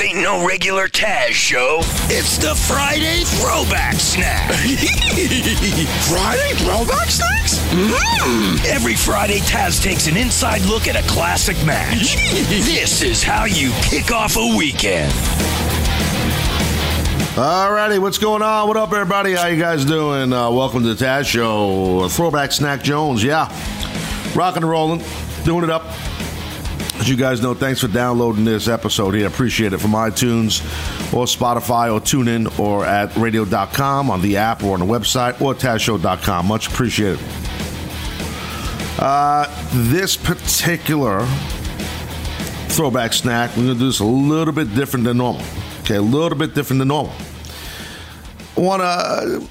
This ain't no regular Taz show. It's the Friday Throwback Snack. Friday throwback snacks? Mmm. Every Friday, Taz takes an inside look at a classic match. this is how you kick off a weekend. Alrighty, what's going on? What up, everybody? How you guys doing? Uh, welcome to the Taz Show. Throwback Snack Jones, yeah. Rocking and rolling, doing it up. As you guys know, thanks for downloading this episode here. Appreciate it from iTunes or Spotify or TuneIn or at radio.com on the app or on the website or TazShow.com. Much appreciated. Uh, this particular throwback snack, we're going to do this a little bit different than normal. Okay, a little bit different than normal. Want to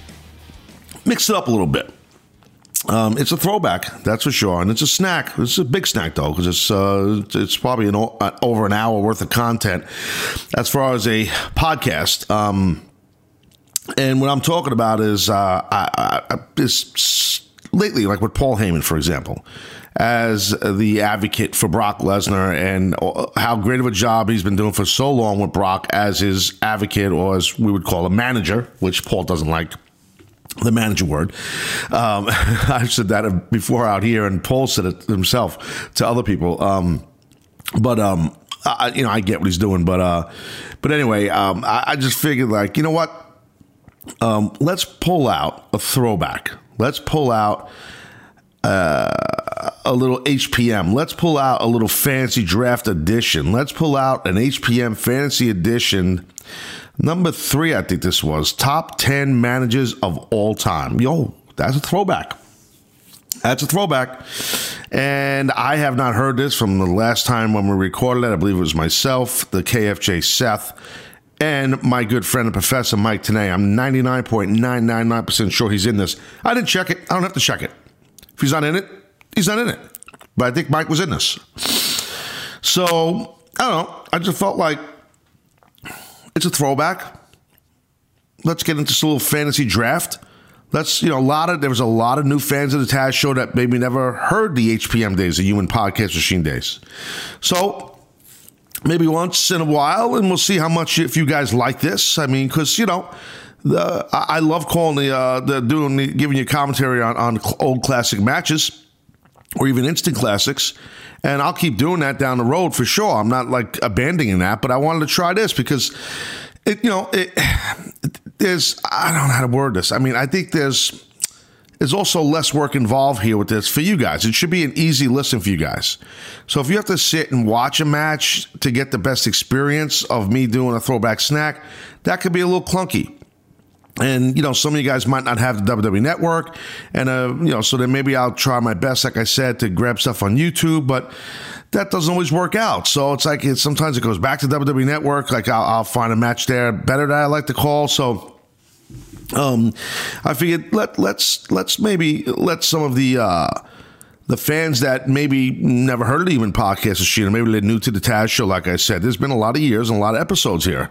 mix it up a little bit. Um, it's a throwback, that's for sure, and it's a snack. It's a big snack though, because it's uh, it's probably an o- uh, over an hour worth of content as far as a podcast. Um, and what I'm talking about is uh, I, I, is lately, like with Paul Heyman, for example, as the advocate for Brock Lesnar and how great of a job he's been doing for so long with Brock as his advocate, or as we would call a manager, which Paul doesn't like the manager word. Um, I've said that before out here, and Paul said it himself to other people. Um, but um, I, you know, I get what he's doing. But uh, but anyway, um, I, I, just figured like, you know what? Um, let's pull out a throwback. Let's pull out. Uh, a little HPM. Let's pull out a little fancy draft edition. Let's pull out an HPM fantasy edition Number three, I think this was top 10 managers of all time. Yo, that's a throwback. That's a throwback. And I have not heard this from the last time when we recorded it. I believe it was myself, the KFJ Seth, and my good friend and professor Mike Tenay. I'm 99.999% sure he's in this. I didn't check it. I don't have to check it. If he's not in it, he's not in it. But I think Mike was in this. So, I don't know. I just felt like it's a throwback. Let's get into some little fantasy draft. Let's, you know, a lot of, there was a lot of new fans of the Taz show that maybe never heard the HPM days, the human podcast machine days. So maybe once in a while, and we'll see how much, if you guys like this. I mean, because, you know, the, I love calling the, uh, the doing, the, giving you commentary on, on old classic matches or even instant classics. And I'll keep doing that down the road for sure. I'm not like abandoning that, but I wanted to try this because it, you know, it, there's, I don't know how to word this. I mean, I think there's, there's also less work involved here with this for you guys. It should be an easy listen for you guys. So if you have to sit and watch a match to get the best experience of me doing a throwback snack, that could be a little clunky and you know some of you guys might not have the WWE Network, and uh, you know so then maybe I'll try my best, like I said, to grab stuff on YouTube, but that doesn't always work out. So it's like it, sometimes it goes back to WWE Network, like I'll, I'll find a match there better that I like to call. So um, I figured let let's let's maybe let some of the uh, the fans that maybe never heard of even podcast machine, or maybe they're new to the Taz show, like I said, there's been a lot of years and a lot of episodes here.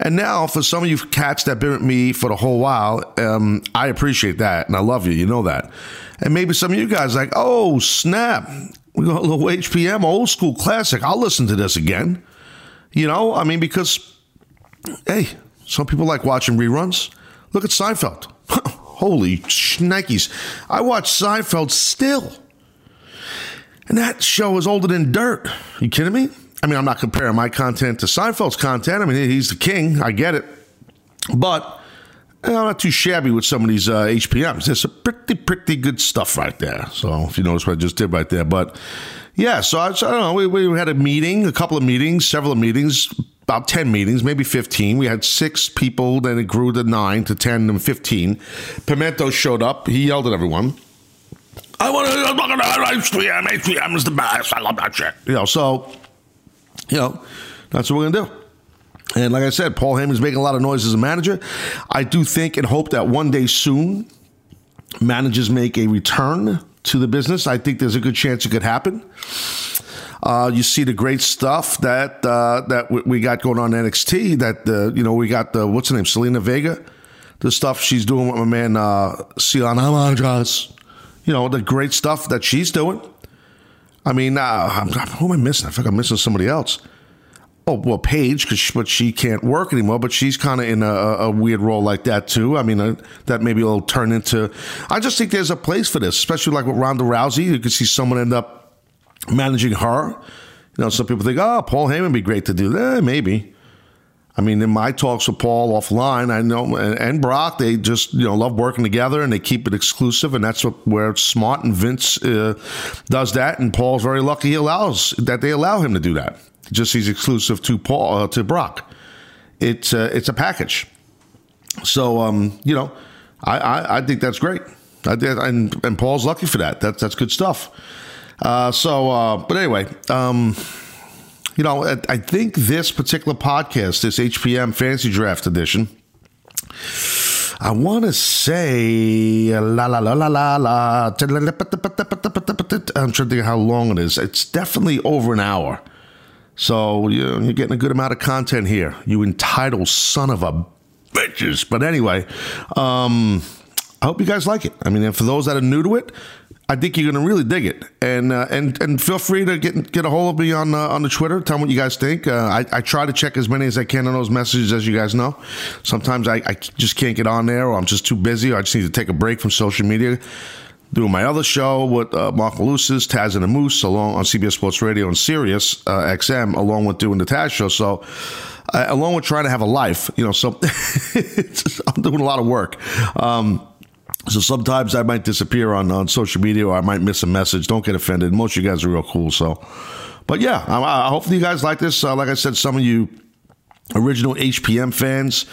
And now, for some of you cats that been with me for the whole while, um, I appreciate that and I love you. You know that. And maybe some of you guys like, oh, snap. We got a little HPM, old school classic. I'll listen to this again. You know, I mean, because, hey, some people like watching reruns. Look at Seinfeld. Holy shnikes. I watch Seinfeld still. And that show is older than dirt. You kidding me? I mean, I'm not comparing my content to Seinfeld's content. I mean, he's the king. I get it. But I'm not too shabby with some of these uh, HPMs. There's some pretty, pretty good stuff right there. So if you notice what I just did right there. But yeah, so I, so I don't know. We, we had a meeting, a couple of meetings, several meetings, about 10 meetings, maybe 15. We had six people, then it grew to nine, to 10, and 15. Pimento showed up. He yelled at everyone. I want to. I'm not going to HPM. HPM is the best. I love that shit. You know, so you know, that's what we're gonna do. And like I said, Paul Heyman's making a lot of noise as a manager. I do think and hope that one day soon, managers make a return to the business. I think there's a good chance it could happen. Uh, you see the great stuff that uh, that we got going on NXT. That uh, you know we got the what's her name, Zelina Vega. The stuff she's doing with my man uh, Cien Almas you know, the great stuff that she's doing. I mean, uh, who am I missing? I think I'm missing somebody else. Oh well, Paige, cause she, but she can't work anymore. But she's kind of in a, a, weird role like that too. I mean, uh, that maybe will turn into. I just think there's a place for this, especially like with Ronda Rousey. You could see someone end up managing her. You know, some people think, oh, Paul Heyman would be great to do that. Eh, maybe. I mean, in my talks with Paul offline, I know and, Brock, they just you know love working together and they keep it exclusive, and that's what where it's smart. And Vince uh, does that, and Paul's very lucky he allows that they allow him to do that just he's exclusive to Paul uh, to Brock. It's uh, it's a package. So um, you know, I, I, I think that's great. I did, and and Paul's lucky for that. That's that's good stuff. Uh, so, uh, but anyway, um, you know, I, think this particular podcast, this HPM Fantasy Draft Edition. I want to say la la la la la la. I'm trying to think how long it is. It's definitely over an hour. So you're, getting a good amount of content here. You entitled son of a bitches. But anyway, um, I hope you guys like it. I mean, for those that are new to it, I think you're going to really dig it. And uh, and and feel free to get get a hold of me on uh, on the Twitter. Tell me what you guys think. Uh, I, I try to check as many as I can on those messages, as you guys know. Sometimes I, I just can't get on there, or I'm just too busy, or I just need to take a break from social media doing my other show with uh, Mark Malusis, Taz and the Moose, along on CBS Sports Radio and Sirius uh, XM, along with doing the Taz show. So, uh, along with trying to have a life, you know, so I'm doing a lot of work. Um, so sometimes I might disappear on, on social media or I might miss a message. Don't get offended. Most of you guys are real cool. So, but yeah, I, I hopefully you guys like this. Uh, like I said, some of you original HPM fans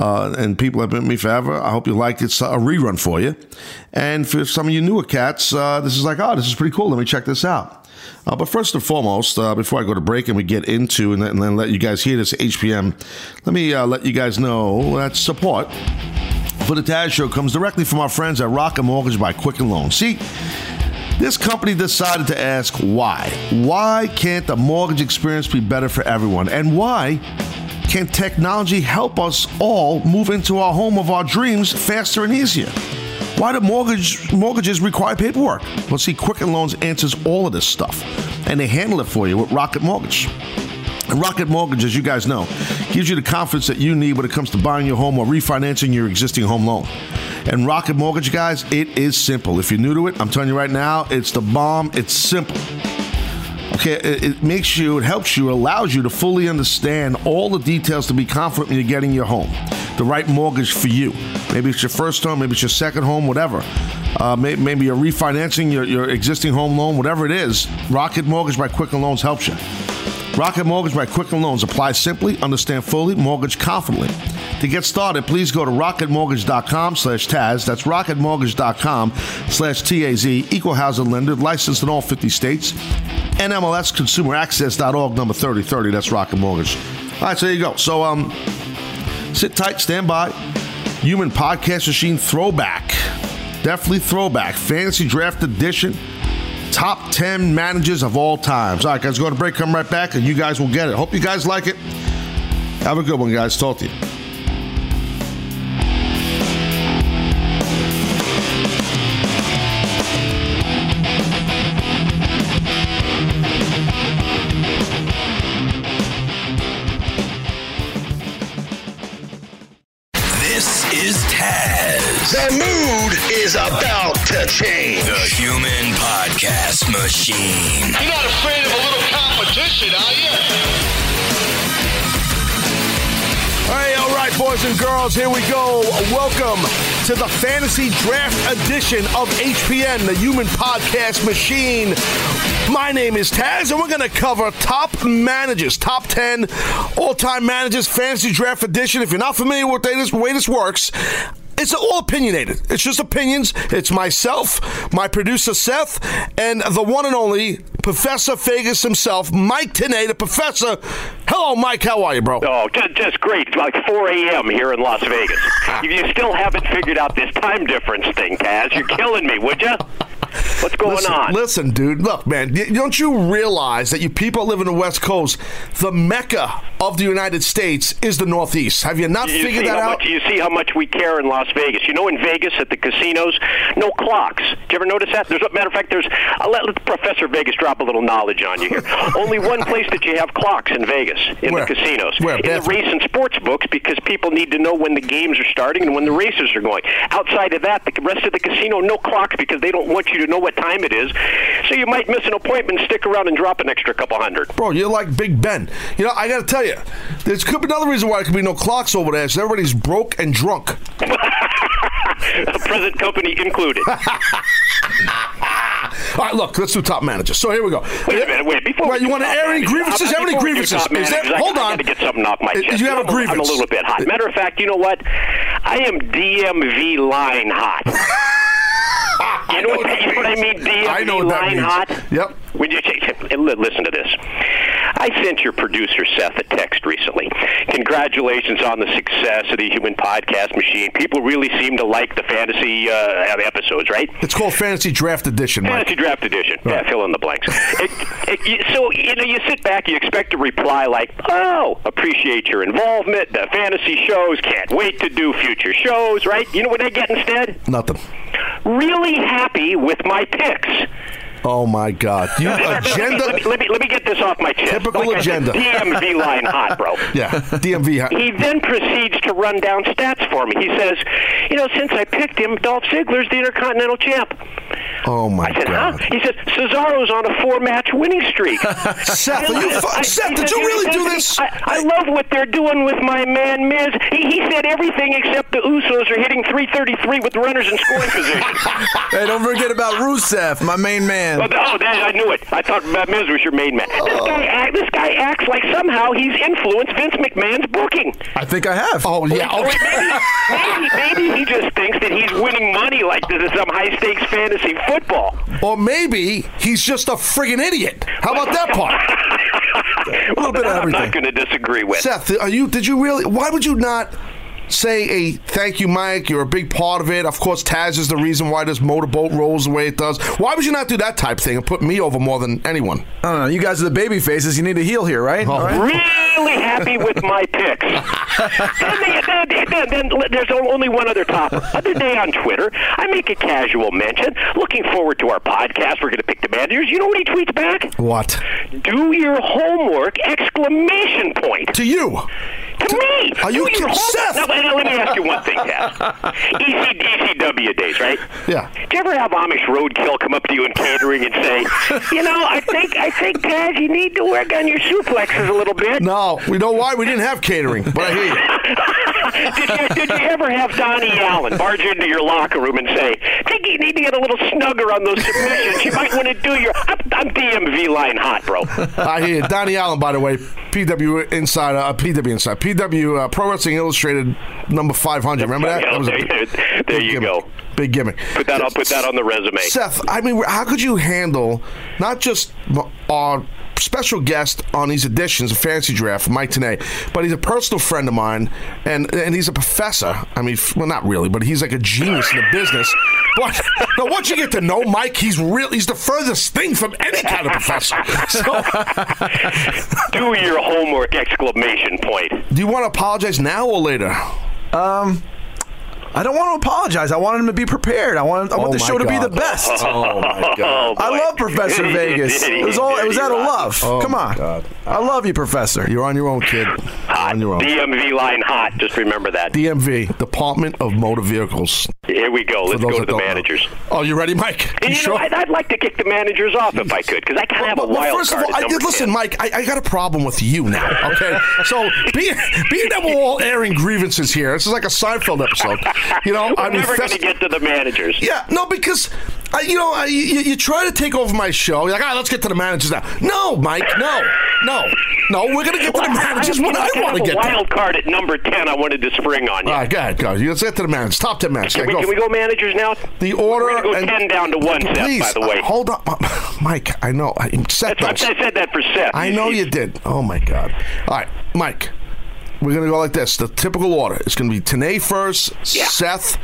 uh, and people have been me forever. I hope you liked it. It's a rerun for you. And for some of you newer cats, uh, this is like, oh, this is pretty cool. Let me check this out. Uh, but first and foremost, uh, before I go to break and we get into and then, and then let you guys hear this HPM, let me uh, let you guys know that support for the Taz Show comes directly from our friends at Rocket Mortgage by Quicken Loans. See, this company decided to ask why. Why can't the mortgage experience be better for everyone? And why can technology help us all move into our home of our dreams faster and easier? Why do mortgage mortgages require paperwork? Well, see, Quicken Loans answers all of this stuff, and they handle it for you with Rocket Mortgage. Rocket Mortgage, as you guys know, gives you the confidence that you need when it comes to buying your home or refinancing your existing home loan. And Rocket Mortgage, guys, it is simple. If you're new to it, I'm telling you right now, it's the bomb. It's simple. Okay, it, it, makes you, it helps you, allows you to fully understand all the details to be confident when you're getting your home, the right mortgage for you. Maybe it's your first home, maybe it's your second home, whatever. Uh, maybe, maybe you're refinancing your, your existing home loan, whatever it is. Rocket Mortgage by Quicken Loans helps you. Rocket Mortgage by Quicken Loans. Apply simply, understand fully, mortgage confidently. To get started, please go to rocketmortgage.com slash Taz. That's rocketmortgage.com slash T-A-Z. Equal housing lender, licensed in all 50 states. NMLS consumeraccess.org number 3030. That's Rocket Mortgage. All right, so there you go. So um, sit tight, stand by. Human Podcast Machine throwback. Definitely throwback. Fantasy Draft Edition. Top 10 managers of all times. All right, guys, go to break, come right back, and you guys will get it. Hope you guys like it. Have a good one, guys. Talk to you. Podcast Machine. You're not afraid of a little competition, are you? Hey, all right, boys and girls, here we go. Welcome to the fantasy draft edition of HPM, the Human Podcast Machine. My name is Taz, and we're going to cover top managers, top 10 all time managers, fantasy draft edition. If you're not familiar with the way this works, it's all opinionated. It's just opinions. It's myself, my producer Seth, and the one and only Professor Vegas himself, Mike Tenay, the professor. Hello, Mike. How are you, bro? Oh, just, just great. Like 4 a.m. here in Las Vegas. Ah. if you still haven't figured out this time difference thing, Taz, you're killing me, would you? What's going listen, on? Listen, dude. Look, man. Don't you realize that you people live in the West Coast, the mecca of the United States is the Northeast? Have you not you figured that out? Much, you see how much we care in Las Vegas. You know, in Vegas at the casinos, no clocks. Do you ever notice that? There's a matter of fact, there's. I'll let Professor Vegas drop a little knowledge on you here. Only one place that you have clocks in Vegas. in Where? the casinos, Where? in the race and sports books, because people need to know when the games are starting and when the races are going. Outside of that, the rest of the casino no clocks because they don't want you to know what time it is. So you might miss an appointment, stick around, and drop an extra couple hundred. Bro, you're like Big Ben. You know, I got to tell you, there's could be another reason why there could be no clocks over there. Is everybody's broke and drunk. Present company included. All right, look, let's do top managers. So here we go. Wait a minute, wait. Before you want to air any grievances? How many before we do grievances? Is I- hold I on. got to get something off my Uh, chest. You have a I'm I'm a little bit hot. Matter of fact, you know what? I am DMV line hot. You know, what, you know what I mean? DMV I know what that line means. hot. Yep. When you listen to this. I sent your producer Seth a text recently. Congratulations on the success of the Human Podcast Machine. People really seem to like the fantasy uh, episodes, right? It's called Fantasy Draft Edition, Mike. Fantasy draft edition. Yeah, fill in the blanks. it, it, so you know, you sit back, you expect a reply like, "Oh, appreciate your involvement. The fantasy shows. Can't wait to do future shows." Right? You know what I get instead? Nothing. Really happy with my picks. Oh my God! You Let me, agenda. let me let me get this off my chest. Typical Like I said, agenda. DMV line hot, bro. Yeah, DMV. hot. He then proceeds to run down stats for me. He says, "You know, since I picked him, Dolph Ziggler's the Intercontinental Champ." Oh my I said, God! "Huh?" He said, "Cesaro's on a four-match winning streak." Seth, are you? Fu- I- Seth, did said, you really do this? I, I love what they're doing with my man Miz. He, he said everything except the Usos are hitting 333 with runners in scoring position. Hey, don't forget about Rusev, my main man. oh, oh, that, I knew it. I thought Miz was your main man. This oh. guy, this guy acts like somehow he's influenced Vince McMahon's booking. I think I have. Oh yeah. Or Okay. maybe, maybe, maybe he just thinks that he's winning money like this is some high-stakes fantasy football. Or maybe he's just a friggin' idiot. How about that part? A little bit of I'm not going to disagree with. Seth, are you? Did you really? Why would you not say a thank you, Mike? You're a big part of it. Of course, Taz is the reason why this motorboat rolls the way it does. Why would you not do that type thing and put me over more than anyone? I don't know. You guys are the baby faces. You need to heal here, right? Oh. All right? really happy with my picks. then, they, then, then, then, then there's only one other topic. Other day on Twitter, I make a casual mention. Looking forward to our podcast. We're going to pick the managers. You know what he tweets back? What? Do your homework! Exclamation point. To you? To me. Are you Do your kidding? homework. Seth? Now, let let me ask you one thing, Ted. EC, ECW days, right? Yeah. Did you ever have Amish roadkill come up to you in catering and say, you know, I think I think Taz, you need to work on your suplexes a little bit. No, we know why we didn't have catering, but I hear you. did, you, did you ever have Donnie Allen barge into your locker room and say, think you need to get a little snugger on those submissions? You might want to do your. I'm, I'm DMV line hot, bro. I hear you. Donnie Allen, by the way, PW Insider, uh, PW Insider, PW uh, Pro Wrestling Illustrated number 500. Remember that? That was a there, big, there big you gimmick. go. Big gimmick. Put that. I'll put that on the resume. Seth, I mean, how could you handle not just our special guest on these editions of Fantasy Draft, Mike Tenay, but he's a personal friend of mine, and and he's a professor. I mean, well, not really, but he's like a genius in the business. But now, once you get to know Mike, he's real. He's the furthest thing from any kind of professor. So, Do your homework! Exclamation point. do you want to apologize now or later? Um, I don't want to apologize. I want him to be prepared. I want I want Oh the my show to be the best. Oh my Oh, boy. I love Professor Vegas. It was all it was out of love. Oh Come on. Oh God. I love you, Professor. You're on your own, kid. Hot. On your own. DMV line hot. Just remember that. DMV, Department of Motor Vehicles. Here we go. Let's go to the don't know. managers. Oh, you ready, Mike? And you, know, I'd, I'd like to kick the managers off if I could, because I kind of have a Well, well, wild first card. of all, I did listen, 10. Mike. I, I got a problem with you now. Okay, so being being that we're all airing grievances here, this is like a Seinfeld episode. You know, We're I mean, never going to get to the managers. yeah, no, because I, you know, I, you, you try to take over my show. You're like, ah, let's get to the managers now. No, Mike, no, no, no. We're gonna get to the managers when I want to get a to. wild card at number 10 I wanted to spring on you. All right, go ahead, go. Let's get to the managers. Top ten managers. can, Yeah, we, go. can we go managers now? the order We're go and 10 down to 1, Seth, please, by the way. uh, hold on, Mike. I know. I, Seth, That's I said that for Seth. I know you did. Oh my God! All right, Mike. We're gonna go like this. The typical order is gonna be Tenay first, Yeah. Seth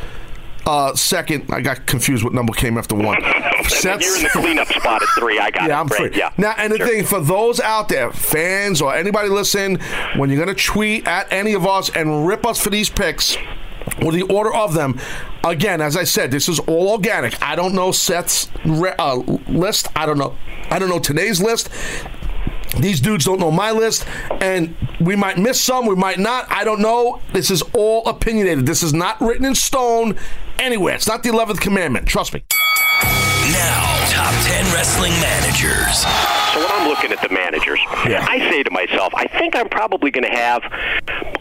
uh, second. I got confused what number came after one. Seth. You're in the cleanup spot at 3. I got yeah, it. I'm Right, free. Yeah. Now, and the Sure. thing for those out there, fans or anybody listening, when you're gonna tweet at any of us and rip us for these picks. Or the order of them. Again, as I said, this is all organic. I don't know Seth's re- uh, list. I don't know. I don't know today's list. These dudes don't know my list, and we might miss some, we might not. I don't know. This is all opinionated. This is not written in stone anywhere. It's not the 11th commandment. Trust me. Now, top 10 wrestling managers. So when I'm looking at the managers, Yeah. I say to myself, I think I'm probably going to have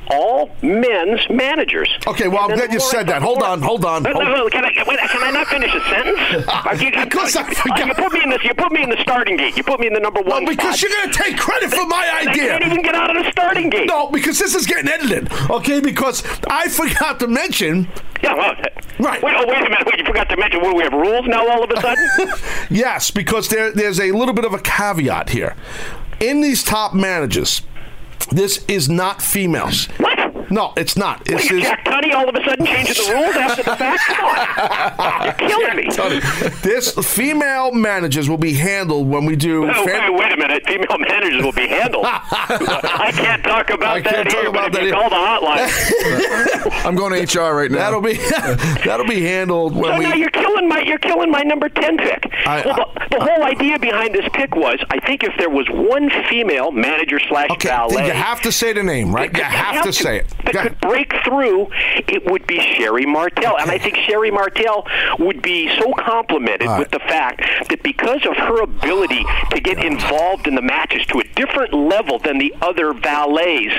all men's managers. Okay, well, I'm glad you said that. Hold on, hold on. No, no, no, Can I, wait, can I not finish a sentence? You, Of course I you, forgot. you put me in this. You put me in the starting gate. You put me in the number Well, one. because spot. you're going to take credit for my idea. I can't even get out of the starting gate. No, because this is getting edited. Okay, because I forgot to mention. Yeah, well, Right. Wait, oh, wait a minute. Wait, you forgot to mention. What we have rules now? All of a sudden. Yes, because there, there's a little bit of a caveat here. In these top managers, this is not females. what? No, it's not. This Wait, is Jack Tunney all of a sudden changes the rules after the fact? Come on. You're killing me. this female managers will be handled when we do. Oh, fan- wait, wait a minute. Female managers will be handled. I can't talk about I that can't talk here, about but if that you here. call the hotline. I'm going to HR right now. That'll be that'll be handled when so we. now you're killing my you're killing my number ten pick. I- well, the, the whole idea behind this pick was, I think if there was one female manager slash okay, valet, then you have to say the name, right? that You could- have to say it. That could break through. It would be Sherri Martel, and I think Sherri Martel would be so complimented right. with the fact that because of her ability to get involved in the matches to a different level than the other valets,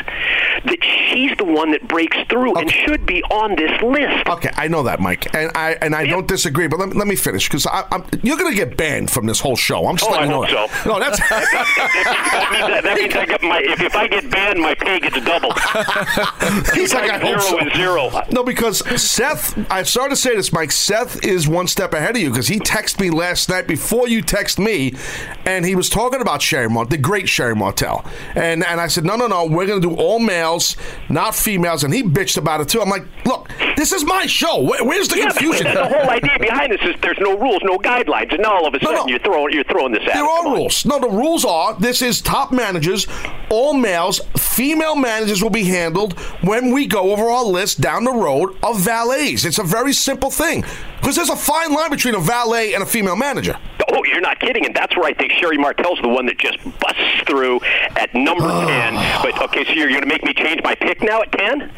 that she's the one that breaks through and should be on this list. Okay, I know that, Mike, and I and I don't disagree. But let, me- let me finish because I'm you're going to get banned from this whole show. I'm just Oh, letting I you know. so. No, that's that means, that, that means I get my if, if I get banned, my pay gets doubled. He's like, I Zero hope so. and zero. No, because Seth, I'm sorry to say this, Mike. Seth is one step ahead of you because he texted me last night before you text me, and he was talking about Sherry Mart, the great Sherri Martel, and and I said, no, no, no, we're going to do all males, not females, and he bitched about it too. I'm like, look, this is my show. Where, where's the Yeah, confusion? the whole idea behind this is there's no rules, no guidelines, and now all of a No, sudden no. you're throwing you're throwing this out. There are rules. No, the rules are this is top managers, all males. Female managers will be handled when we go over our list down the road of valets. It's a very simple thing because there's a fine line between a valet and a female manager. Oh, you're not kidding, and that's where I think Sherri Martel's the one that just busts through at number ten. But okay, so you're going to make me change my pick now at ten?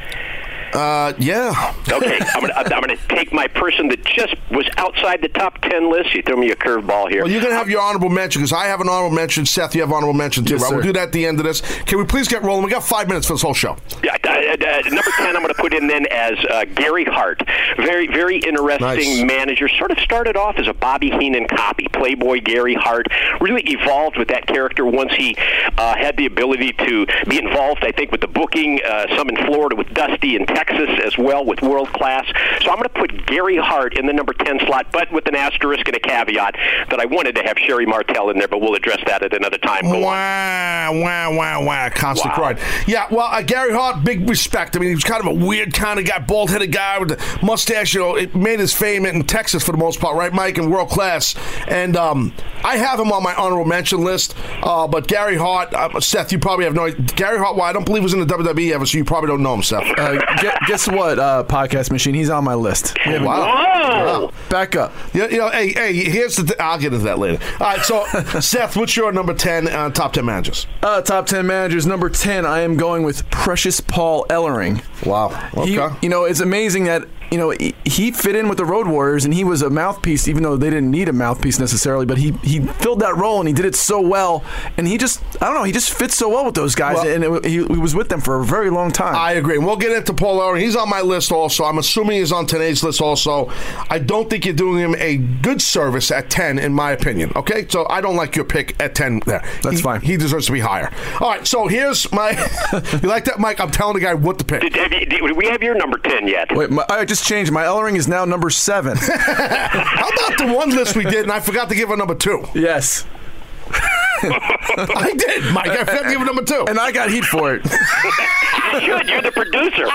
Uh, yeah. Okay, I'm going to I'm going to take my person that just was outside the top ten list. You threw me a curveball here. Well, you're going to have your honorable mention because I have an honorable mention. Seth, you have honorable mention too, Yes, right? We'll do that at the end of this. Can we please get rolling? We got five minutes for this whole show. Yeah, uh, uh, number ten, I'm going to put in then as uh, Gary Hart. Very, very interesting Nice. manager. Sort of started off as a Bobby Heenan copy. Playboy Gary Hart really evolved with that character once he uh, had the ability to be involved. I think with the booking, uh, some in Florida with Dusty and. Texas as well with World Class. So I'm going to put Gary Hart in the number ten slot, but with an asterisk and a caveat that I wanted to have Sherri Martel in there, but we'll address that at another time. Go on. Wow, wow, wow, wow. Constant Wow. pride. Yeah, well, uh, Gary Hart, big respect. I mean, he was kind of a weird kind of guy, bald headed guy with the mustache. You know, it made his fame in Texas for the most part, right, Mike? And world class. And um, I have him on my honorable mention list. Uh, but Gary Hart, uh, Seth, you probably have no Gary Hart, well, I don't believe was in the WWE ever, so you probably don't know him, Seth. Uh, gue- guess what, uh, podcast machine? He's on my list. We haven't- Whoa! Back up. you, you know, hey, hey, here's the. Th- I'll get into that later. All right, so Seth, what's your number ten uh, top ten managers? Uh, top 10 managers. Number 10, I am going with Precious Paul Ellering. Wow. He, Okay. you know, it's amazing that you know he, he fit in with the Road Warriors, and he was a mouthpiece, even though they didn't need a mouthpiece necessarily. But he he filled that role, and he did it so well. And he just I don't know, he just fits so well with those guys, Well- and it, he, he was with them for a very long time. I agree. And we'll get into Paul Ellering. He's on my list also. I'm assuming he's on today's list also. I don't think you're doing him a good service at 10, in my opinion. Okay? So I don't like your pick at 10 there. That's He- fine. He deserves to be higher. All right. So here's my. you like that, Mike? I'm telling the guy what to pick. Did, have you, did we have your number 10 yet? Wait, my, I just changed. My Ellering is now number seven. How about the one list we did and I forgot to give a number two? yes, I did, Mike. I forgot to give a number two. and I got heat for it. You should. You're the producer.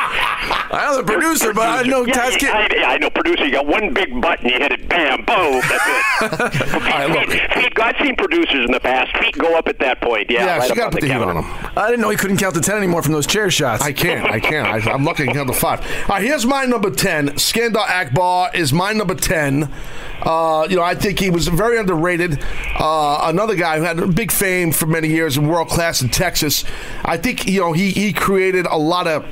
I'm the producer, but I know yeah, Taz yeah, Kid. I, I know, producer. You got one big button. You hit it, bam, boom. That's it. feet, right, look. feet, feet, I've seen producers in the past. Feet go up at that point. Yeah, yeah, right so you got to put the heat on him. I didn't know he couldn't count to ten anymore from those chair shots. I can't. I can't. I, I'm lucky I can count to five. All right, here's my number 10. Skandor Akbar is my number 10. Uh, you know, I think he was very underrated. Uh, another guy who had big fame for many years and world class in Texas. I think you know he he created a lot of.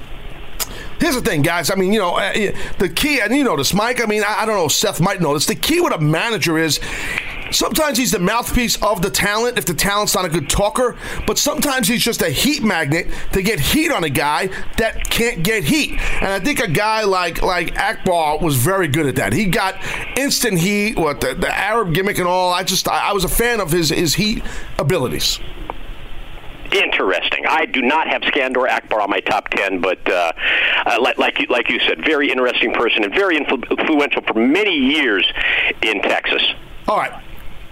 Here's the thing, guys. I mean, you know, uh, the key, and you know this, Mike. I mean, I, don't know Seth might know this. The key with a manager is sometimes he's the mouthpiece of the talent if the talent's not a good talker, but sometimes he's just a heat magnet to get heat on a guy that can't get heat. And I think a guy like like Akbar was very good at that. He got instant heat, what the, the Arab gimmick and all. I just I, I was a fan of his his heat abilities. Interesting. I do not have Skandor Akbar on my top ten, but uh, uh, like like you, like you said, very interesting person and very influ- influential for many years in Texas. All right.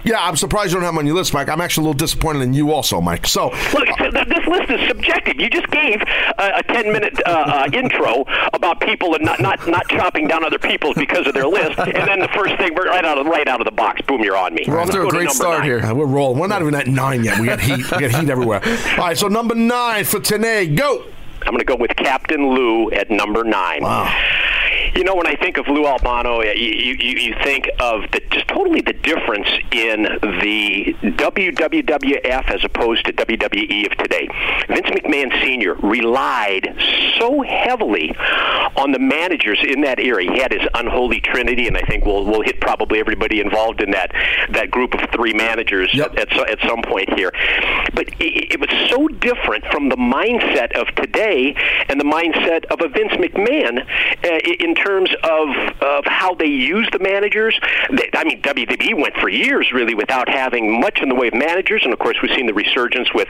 Yeah, I'm surprised you don't have him on your list, Mike. I'm actually a little disappointed in you also, Mike. So, Look, th- this list is subjective. You just gave uh, a 10 minute uh, uh, intro about people and not, not, not chopping down other people because of their list, and then the first thing, we're right out of, right out of the box, boom, you're on me. We're off to a great number start nine. here. uh, we're rolling. We're not even at nine yet. We got heat. We got heat everywhere. All right, so number nine for today. Go. I'm going to go with Captain Lou at number nine. Wow. You know, when I think of Lou Albano, you, you, you think of the, just totally the difference in the WWF as opposed to WWE of today. Vince McMahon Sr. relied so heavily on the managers in that era. He had his unholy trinity, and I think we'll, we'll hit probably everybody involved in that, that group of three managers Yep. at, at, at some point here. But it, it was so different from the mindset of today and the mindset of a Vince McMahon uh, in terms of, of how they use the managers. They, I mean, WWE went for years really without having much in the way of managers, and of course we've seen the resurgence with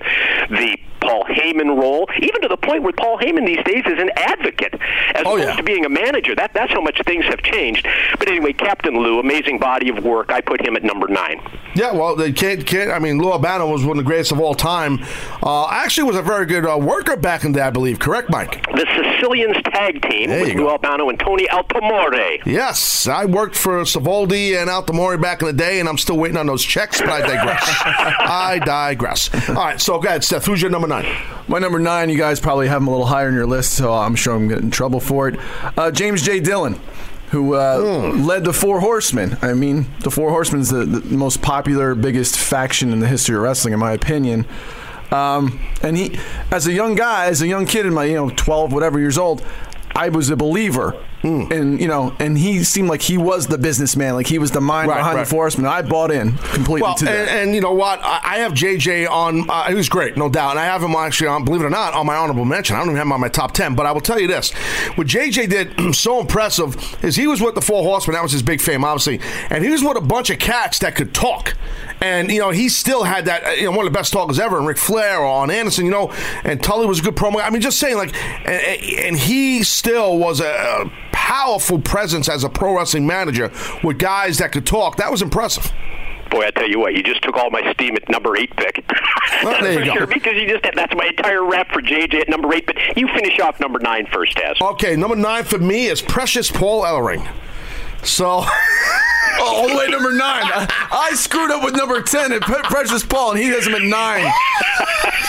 the Paul Heyman role, even to the point where Paul Heyman these days is an advocate as Oh, opposed yeah. to being a manager. That that's how much things have changed. But anyway, Captain Lou, amazing body of work. I put him at number nine. Yeah, well, they can't, can't. I mean, Lou Albano was one of the greatest of all time. Uh, actually, was a very good uh, worker back in the day, I believe. Correct, Mike? The Sicilians tag team There with Lou. Albano and Tony Altomare. Yes, I worked for Savoldi and Altomare back in the day, and I'm still waiting on those checks, but I digress. I digress. All right, so go ahead, Seth. Who's your number nine? My number nine, you guys probably have him a little higher in your list, so I'm sure I'm getting in trouble for it. Uh, James J. Dillon, who uh, led the Four Horsemen. I mean, the Four Horsemen is the, the most popular, biggest faction in the history of wrestling, in my opinion. Um, and he, as a young guy, as a young kid in my you know 12 whatever years old, I was a believer. And you know, and he seemed like he was the businessman, like he was the mind Right, behind right. the Four Horsemen. I bought in completely Well, to and, that. and you know what? I, have JJ on. Uh, he was great, no doubt. And I have him actually on, believe it or not, on my honorable mention. I don't even have him on my top 10. But I will tell you this what JJ did so impressive is he was with the Four Horsemen. That was his big fame, obviously. And he was with a bunch of cats that could talk. And, you know, he still had that, uh, you know, one of the best talkers ever, and Ric Flair or Arn Anderson, you know, and Tully was a good promo. I mean, just saying, like, and, and he still was a, a powerful presence as a pro wrestling manager with guys that could talk. That was impressive. Boy, I tell you what, you just took all my steam at number eight pick. Well, there you go. sure, because you just that's my entire rap for JJ at number eight. But you finish off number nine first, Taz. Okay, number nine for me is Precious Paul Ellering. So, Oh, all the way number nine. I, I screwed up with number ten and Pre- Precious Paul, and he has him at nine.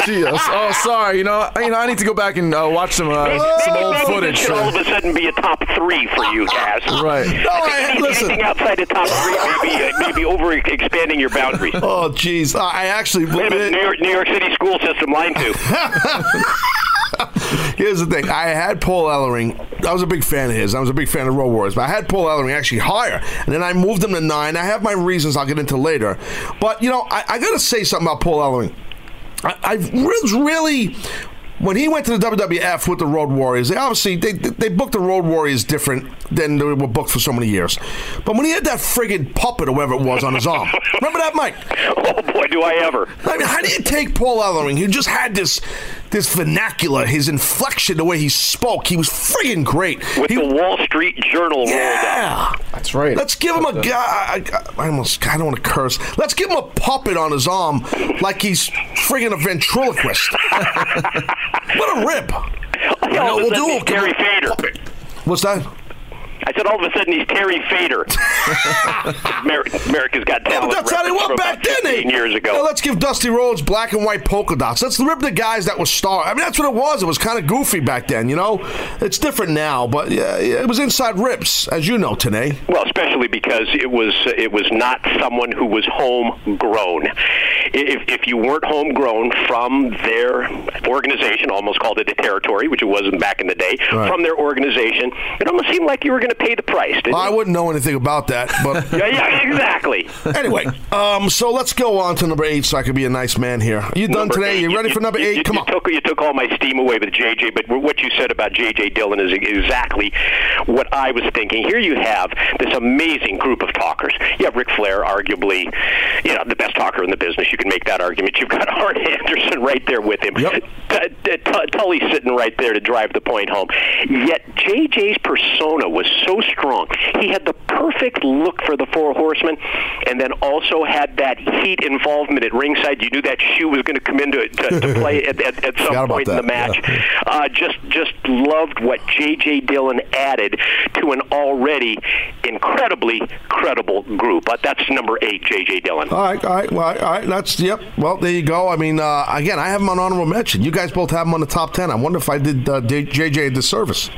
Jesus. Oh, sorry. You know, I- you know, I need to go back and uh, watch some uh, Maybe, some old maybe footage. should all of a sudden be a top three for you, Taz. Right. no, I, Anything, listen. anything outside the top three may be, uh, may over expanding your boundaries. Oh, jeez. I actually. Wait a minute, New York, New York City school system, line two. Here's the thing. I had Paul Ellering. I was a big fan of his. I was a big fan of Road Warriors, but I had Paul Ellering actually higher. And then I moved him to nine. I have my reasons I'll get into later. But, you know, I, I got to say something about Paul Ellering. I, I really. When he went to the WWF with the Road Warriors, they obviously they, they booked the Road Warriors different than they were booked for so many years. But when he had that friggin' puppet or whatever it was on his arm, remember that, Mike? Oh boy, do I ever! I mean, how do you take Paul Ellering? He just had this this vernacular, his inflection, the way he spoke. He was friggin' great. With He- the Wall Street Journal rolled up. yeah. That's right. Let's give him a guy. I, I, I almost. I don't want to curse. Let's give him a puppet on his arm, like he's friggin' a ventriloquist. what a rip! All of a we'll do he's it. Gary Fader. What's that? I said all of a sudden he's Terry Fator. Amer- America's Got Talent. but that's how they were back then. 15 They, years ago. You know, let's give Dusty Rhodes black and white polka dots. Let's rip the guys that were star. I mean, that's what it was. It was kind of goofy back then. You know, it's different now, but yeah, it was inside rips, as you know today. Well, especially because it was it was not someone who was homegrown. If, if you weren't homegrown from their organization, almost called it a territory, which it wasn't back in the day, Right. from their organization, it almost seemed like you were going to pay the price. I you? wouldn't know anything about that, but. Yeah, yeah, exactly. Anyway, um, so let's go on to number eight so I can be a nice man here. You done Number today? eight, You ready for number you, eight? You, Come you on. Took, you took all my steam away with JJ, but what you said about JJ Dillon is exactly what I was thinking. Here you have this amazing group of talkers. You have Ric Flair, arguably, you know, the best talker in the business. You can make that argument. You've got Arn Anderson right there with him. Yep. T- T- T- Tully's sitting right there to drive the point home. Yet JJ's persona was so strong. He had the perfect look for the Four Horsemen, and then also had that heat involvement at ringside. You knew that shoe was going to come into to, to play at, at, at some point in the match. yeah. Uh, just just loved what J.J. Dillon added to an already incredibly credible group. But that's number eight, J.J. Dillon. All right, all right, well, all right. That's yep. Well, there you go. I mean, uh, again, I have him on honorable mention. You guys both have him on the top ten. I wonder if I did uh, JJ a disservice.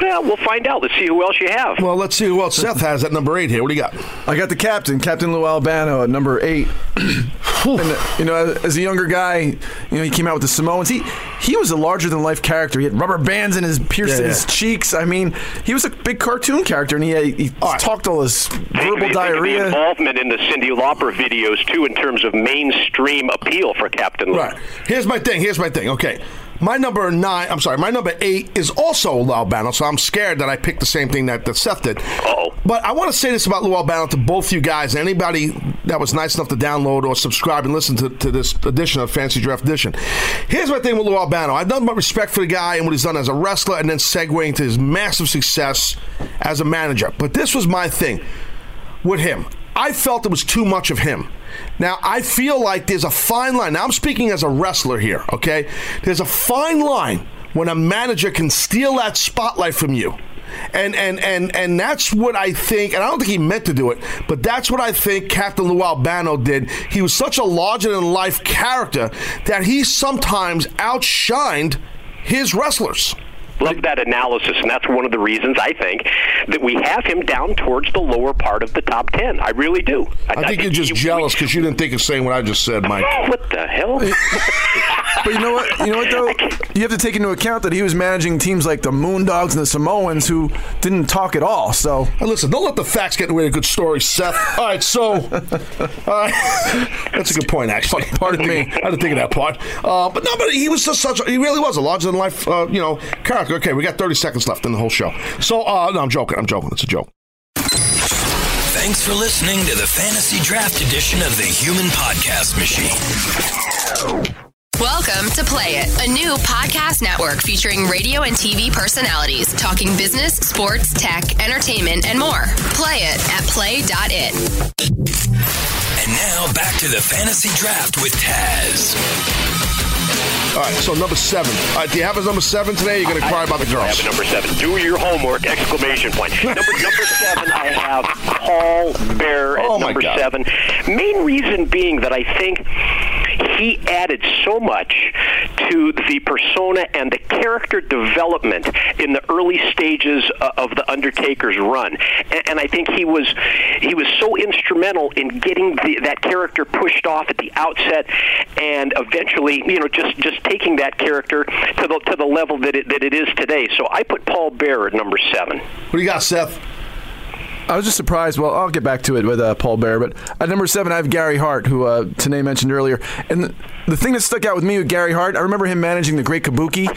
Well, we'll find out. Let's see who else you have. Well, let's see who else Seth has at number eight here. What do you got? I got the captain, Captain Lou Albano at number eight. and, uh, you know, as a younger guy, you know, he came out with the Samoans. He he was a larger than life character. He had rubber bands in his pierced Yeah, his cheeks. I mean, he was a big cartoon character, and he had, he All right. talked all this Think of verbal think of the diarrhea. involvement in the Cyndi Lauper videos too, in terms of mainstream appeal for Captain Lou. Right. Here's my thing. Here's my thing. Okay. My number nine, I'm sorry, my number eight is also Lou Albano, so I'm scared that I picked the same thing that, that Seth did. Uh-oh. But I want to say this about Lou Albano to both you guys, and anybody that was nice enough to download or subscribe and listen to, to this edition of Fancy Draft Edition. Here's my thing with Lou Albano. I've done my respect for the guy and what he's done as a wrestler, and then segueing to his massive success as a manager. But this was my thing with him. I felt it was too much of him. Now, I feel like there's a fine line. Now, I'm speaking as a wrestler here, okay? There's a fine line when a manager can steal that spotlight from you. And and and and that's what I think, and I don't think he meant to do it, but that's what I think Captain Lou Albano did. He was such a larger than life character that he sometimes outshined his wrestlers. Love that analysis, and that's one of the reasons I think that we have him down towards the lower part of the top ten. I really do. I think you're just you- jealous because you didn't think of saying what I just said, Mike. What the hell? But you know what? You know what though? You have to take into account that he was managing teams like the Moondogs and the Samoans who didn't talk at all. So Hey, listen, don't let the facts get in the way of a good story, Seth. All right, so all right. that's a good point, actually. Pardon me. I didn't think of that part. Uh, but no, but he was just such. A, he really was a larger than life, uh, you know, character. Okay, we got 30 seconds left in the whole show. So, uh, no, I'm joking. I'm joking. It's a joke. Thanks for listening to the Fantasy Draft Edition of the Human Podcast Machine. Welcome to Play It, a new podcast network featuring radio and TV personalities talking business, sports, tech, entertainment, and more. Play it at play.it. And now back to the Fantasy Draft with Taz. All right, so number seven. All right, do you have a number seven today? You're going to cry about the I have girls. a number seven. Do your homework! Exclamation point. Number number seven. I have Paul Bearer at Oh, my number God. seven. Main reason being that I think he added so much to the persona and the character development in the early stages of the Undertaker's run, and, and I think he was he was so instrumental in getting the, that character pushed off at the outset, and eventually, you know, just just taking that character to the to the level that it that it is today. So I put Paul Bearer at number seven. What do you got, Seth? I was just surprised. Well, I'll get back to it with uh, Paul Bearer, but at number seven, I have Gary Hart, who uh, Tenay mentioned earlier. And the, the thing that stuck out with me with Gary Hart, I remember him managing the Great Kabuki,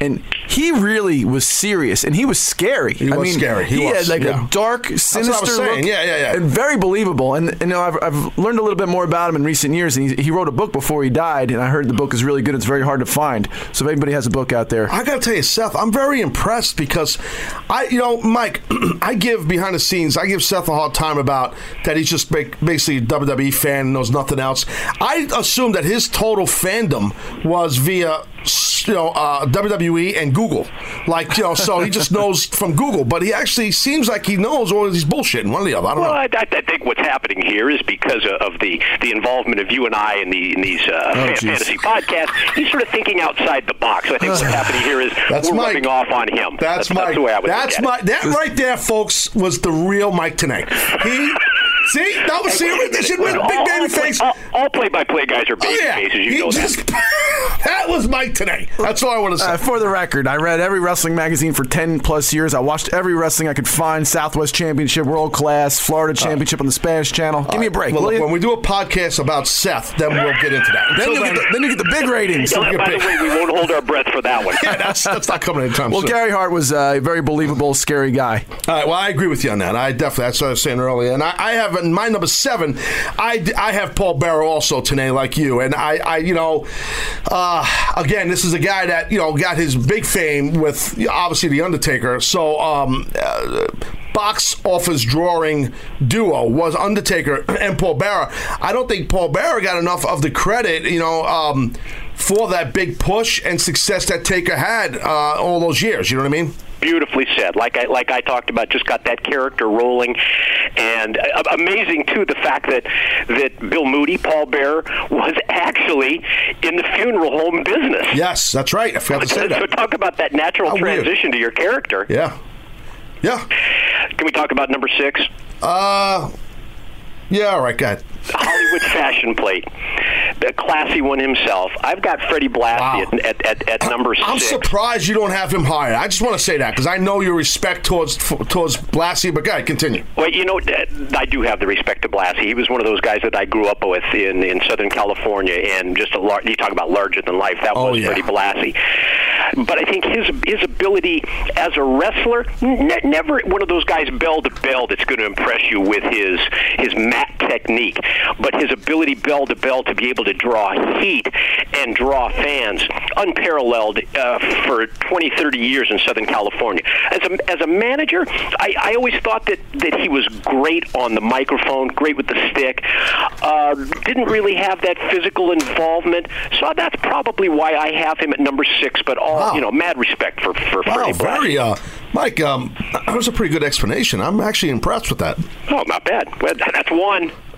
and he really was serious and he was scary. He I was mean, scary. He was, had like yeah. a dark, what I was sinister look, Yeah, yeah, yeah. and very believable. And, and you know, I've, I've learned a little bit more about him in recent years. And he, he wrote a book before he died, and I heard the book is really good. It's very hard to find. So if anybody has a book out there, I got to tell you, Seth, I'm very impressed because I, you know, Mike, I give behind the scenes, I give Seth a hard time about that he's just basically a WWE fan and knows nothing else. I assume that his total fandom was via you know uh, WWE and Google, like you know, so he just knows from Google. But he actually seems like he knows all of these bullshit. One or the other. I don't Well, know. I, I think what's happening here is because of- the, the involvement of you and I in, the, in these uh, geez. fantasy podcasts. He's sort of thinking outside the box. I think what's happening here is That's we're Mike. rubbing off on him. That's, that's, Mike. the way I would That's that right there, folks, was the real Mike tonight. He see that was see they should have been big baby face. all, all play-by-play guys are Oh baby yeah, faces. You he know that. just that was Mike today. That's all I want to say. Uh, for the record, I read every wrestling magazine for 10 plus years. I watched every wrestling I could find Southwest Championship, World Class, Florida Championship on the Spanish Channel. Give me a break, Well, look, when we do a podcast about Seth, then we'll get into that. Then Until you, get the, then you get the big ratings. Yeah, by the way, we won't hold our breath for that one. yeah, that's that's not coming anytime Well, soon. Gary Hart was a very believable, scary guy. All right, well, I agree with you on that. I definitely, that's what I was saying earlier. And I, I have in my number seven, I, I have Paul Bearer also today, like you. And I, I you know, uh, again, this is a guy that, you know, got his big fame with obviously The Undertaker. So, um, uh, box office drawing duo was Undertaker and Paul Bearer. I don't think Paul Bearer got enough of the credit, you know, um, for that big push and success that Taker had uh, all those years. You know what I mean? Beautifully said. Like I like I talked about, just got that character rolling, and uh, amazing too the fact that that Bill Moody, Paul Bearer, was actually in the funeral home business. Yes, that's right. I forgot to say that. So talk about that natural How weird. transition to your character. Yeah. Yeah. Can we talk about number six? Uh, yeah, all right, go ahead. Hollywood fashion plate. The classy one himself. I've got Freddie Blassie Wow. at, at, at, number I'm six. surprised you don't have him higher. I just want to say that because I know your respect towards towards Blassie, but go ahead, continue. Well, you know, I do have the respect to Blassie. He was one of those guys that I grew up with in, in Southern California, and just a lar- you talk about larger than life. That Oh, was yeah. Freddie Blassie. But I think his his ability as a wrestler, ne- never one of those guys bell to bell that's going to impress you with his his mat technique, but his ability bell to bell to be able to draw heat and draw fans, unparalleled uh, for 20, 30 years in Southern California. As a as a manager, I, I always thought that that he was great on the microphone, great with the stick. Uh, didn't really have that physical involvement, so that's probably why I have him at number six. But all Wow. you know, mad respect for for Wow, Freddie very, uh, Mike. Um, that was a pretty good explanation. I'm actually impressed with that. Oh, not bad. Well, that's one.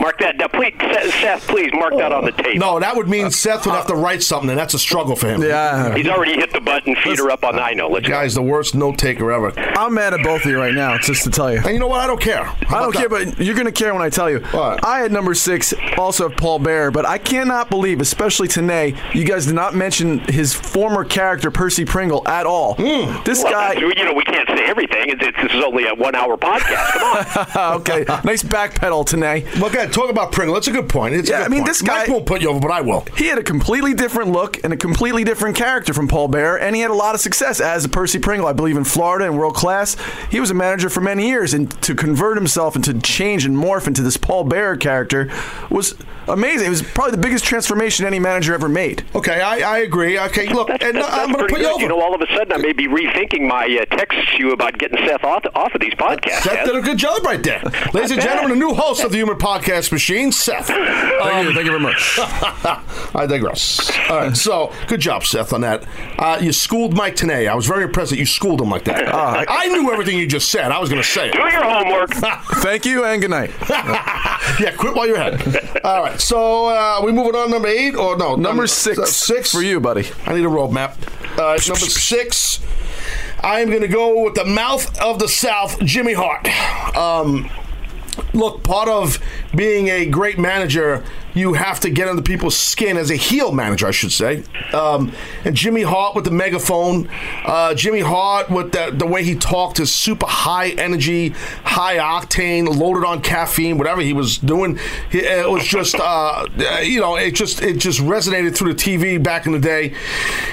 mark that. Now, please, Seth, please mark that on the tape. No, that would mean Seth would have to write something, and that's a struggle for him. Yeah. He's already hit the button. Feed her up on the I know. Let's The go. guy's the worst note taker ever. I'm mad at both of you right now, just to tell you. And you know what? I don't care. I don't care, but you're going to care when I tell you. What? I had number six, also have Paul Bearer, but I cannot believe, especially today, you guys did not mention his former character, Percy Pringle, at all. Hmm. This Well, guy. you know, we can't say everything. It's, it's, this is only a one-hour podcast. Come on. okay, nice backpedal today. Well, go ahead, talk about Pringle. That's a good point. It's a Yeah, good I mean, point. this guy- Mike won't put you over, but I will. He had a completely different look and a completely different character from Paul Bearer, and he had a lot of success as a Percy Pringle, I believe, in Florida and world class. He was a manager for many years, and to convert himself and to change and morph into this Paul Bearer character was amazing. It was probably the biggest transformation any manager ever made. Okay, I, I agree. Okay, look, That's, and that's, uh, I'm going to pretty put you good. over. You know, all of a sudden, I may be rethinking my uh, texts to you about getting Seth off, off of these podcasts. Seth Seth. did a good job right there. Ladies and gentlemen, a new host of the Human Podcast Machine, Seth. Thank you, thank you very much. I digress. All right, so good job, Seth, on that. Uh, you schooled Mike today. I was very impressed that you schooled him like that. Ah, I knew everything you just said. I was going to say it. Do your homework. Thank you and good night. yeah, quit while you're ahead. All right, so uh, we moving on to number eight or no? Number six, Six for you, buddy. I need a roadmap. Uh, number six, I am going to go with the mouth of the South, Jimmy Hart. Um, look, part of being a great manager, you have to get under people's skin as a heel manager, I should say. Um, and Jimmy Hart with the megaphone, uh, Jimmy Hart with the, the way he talked his super high energy, high octane, loaded on caffeine, whatever he was doing. It was just, uh, you know, it just it just resonated through the TV back in the day.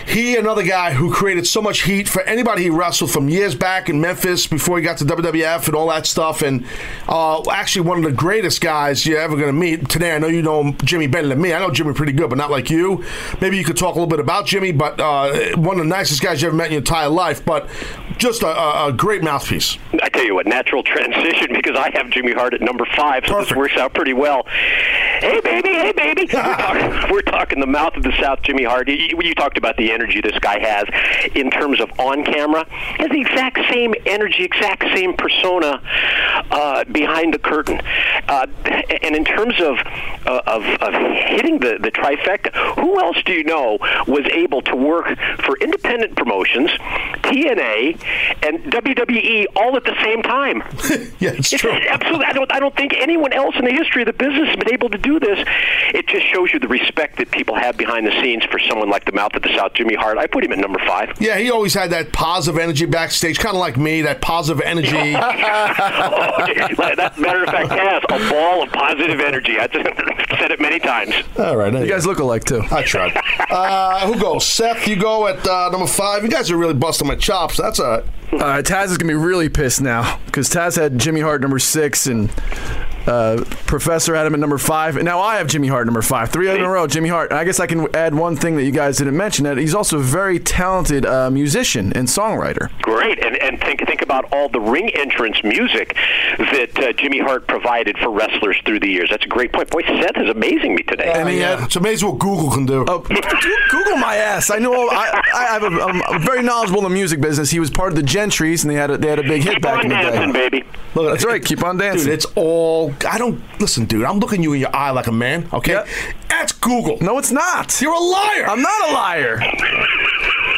He, another guy who created so much heat for anybody he wrestled from years back in Memphis before he got to WWF and all that stuff, and uh, actually one of the greatest guys you're ever going to meet. Today, I know you know Jimmy better than me. I know Jimmy pretty good, but not like you. Maybe you could talk a little bit about Jimmy, but uh, one of the nicest guys you ever met in your entire life. But just a, a, great mouthpiece. I tell you what, natural transition because I have Jimmy Hart at number five, so Perfect. this works out pretty well. Hey, baby, hey, baby. we're, talking, we're talking the mouth of the South, Jimmy Hart. You, you talked about the energy this guy has in terms of on camera. He has the exact same energy, exact same persona uh, behind the curtain. Uh, and in terms of, uh, of, of hitting the, the trifecta, who else do you know was able to work for independent promotions, TNA, and WWE all at the same time? Yeah, it's It's true. absolutely. I don't. I don't think anyone else in the history of the business has been able to do this. It just shows you the respect that people have behind the scenes for someone like the mouth of the South, Jimmy Hart. I put him at number five. Yeah, he always had that positive energy backstage, kind of like me, that positive energy. oh, that matter of fact, has a ball of positive energy. I just said it many times. All right, You guys look alike too. I tried. Uh, who goes? Seth, you go at uh, number five. You guys are really busting my chops. That's all right. All right, Taz is gonna be really pissed now because Taz had Jimmy Hart number six and uh, Professor had him at number five, and now I have Jimmy Hart number five. Three in a row, Jimmy Hart. And I guess I can add one thing that you guys didn't mention that he's also a very talented uh, musician and songwriter. Great, and and think think about all the ring entrance music that uh, Jimmy Hart provided for wrestlers through the years. That's a great point. Boy, Seth is amazing me today. And he Yeah, had it's amazing what Google can do. Oh, Google my ass. I know. All, I, I have a, I'm, I'm very knowledgeable in the music business. He was part of the Gentrys, and they had a, they had a big hit Keep back on in the dancing, day. baby. Look, That's right. Keep on dancing. Dude, it's all. I don't listen, dude. I'm looking you in your eye like a man. Okay, Yep. that's Google. no, it's not. You're a liar. I'm not a liar.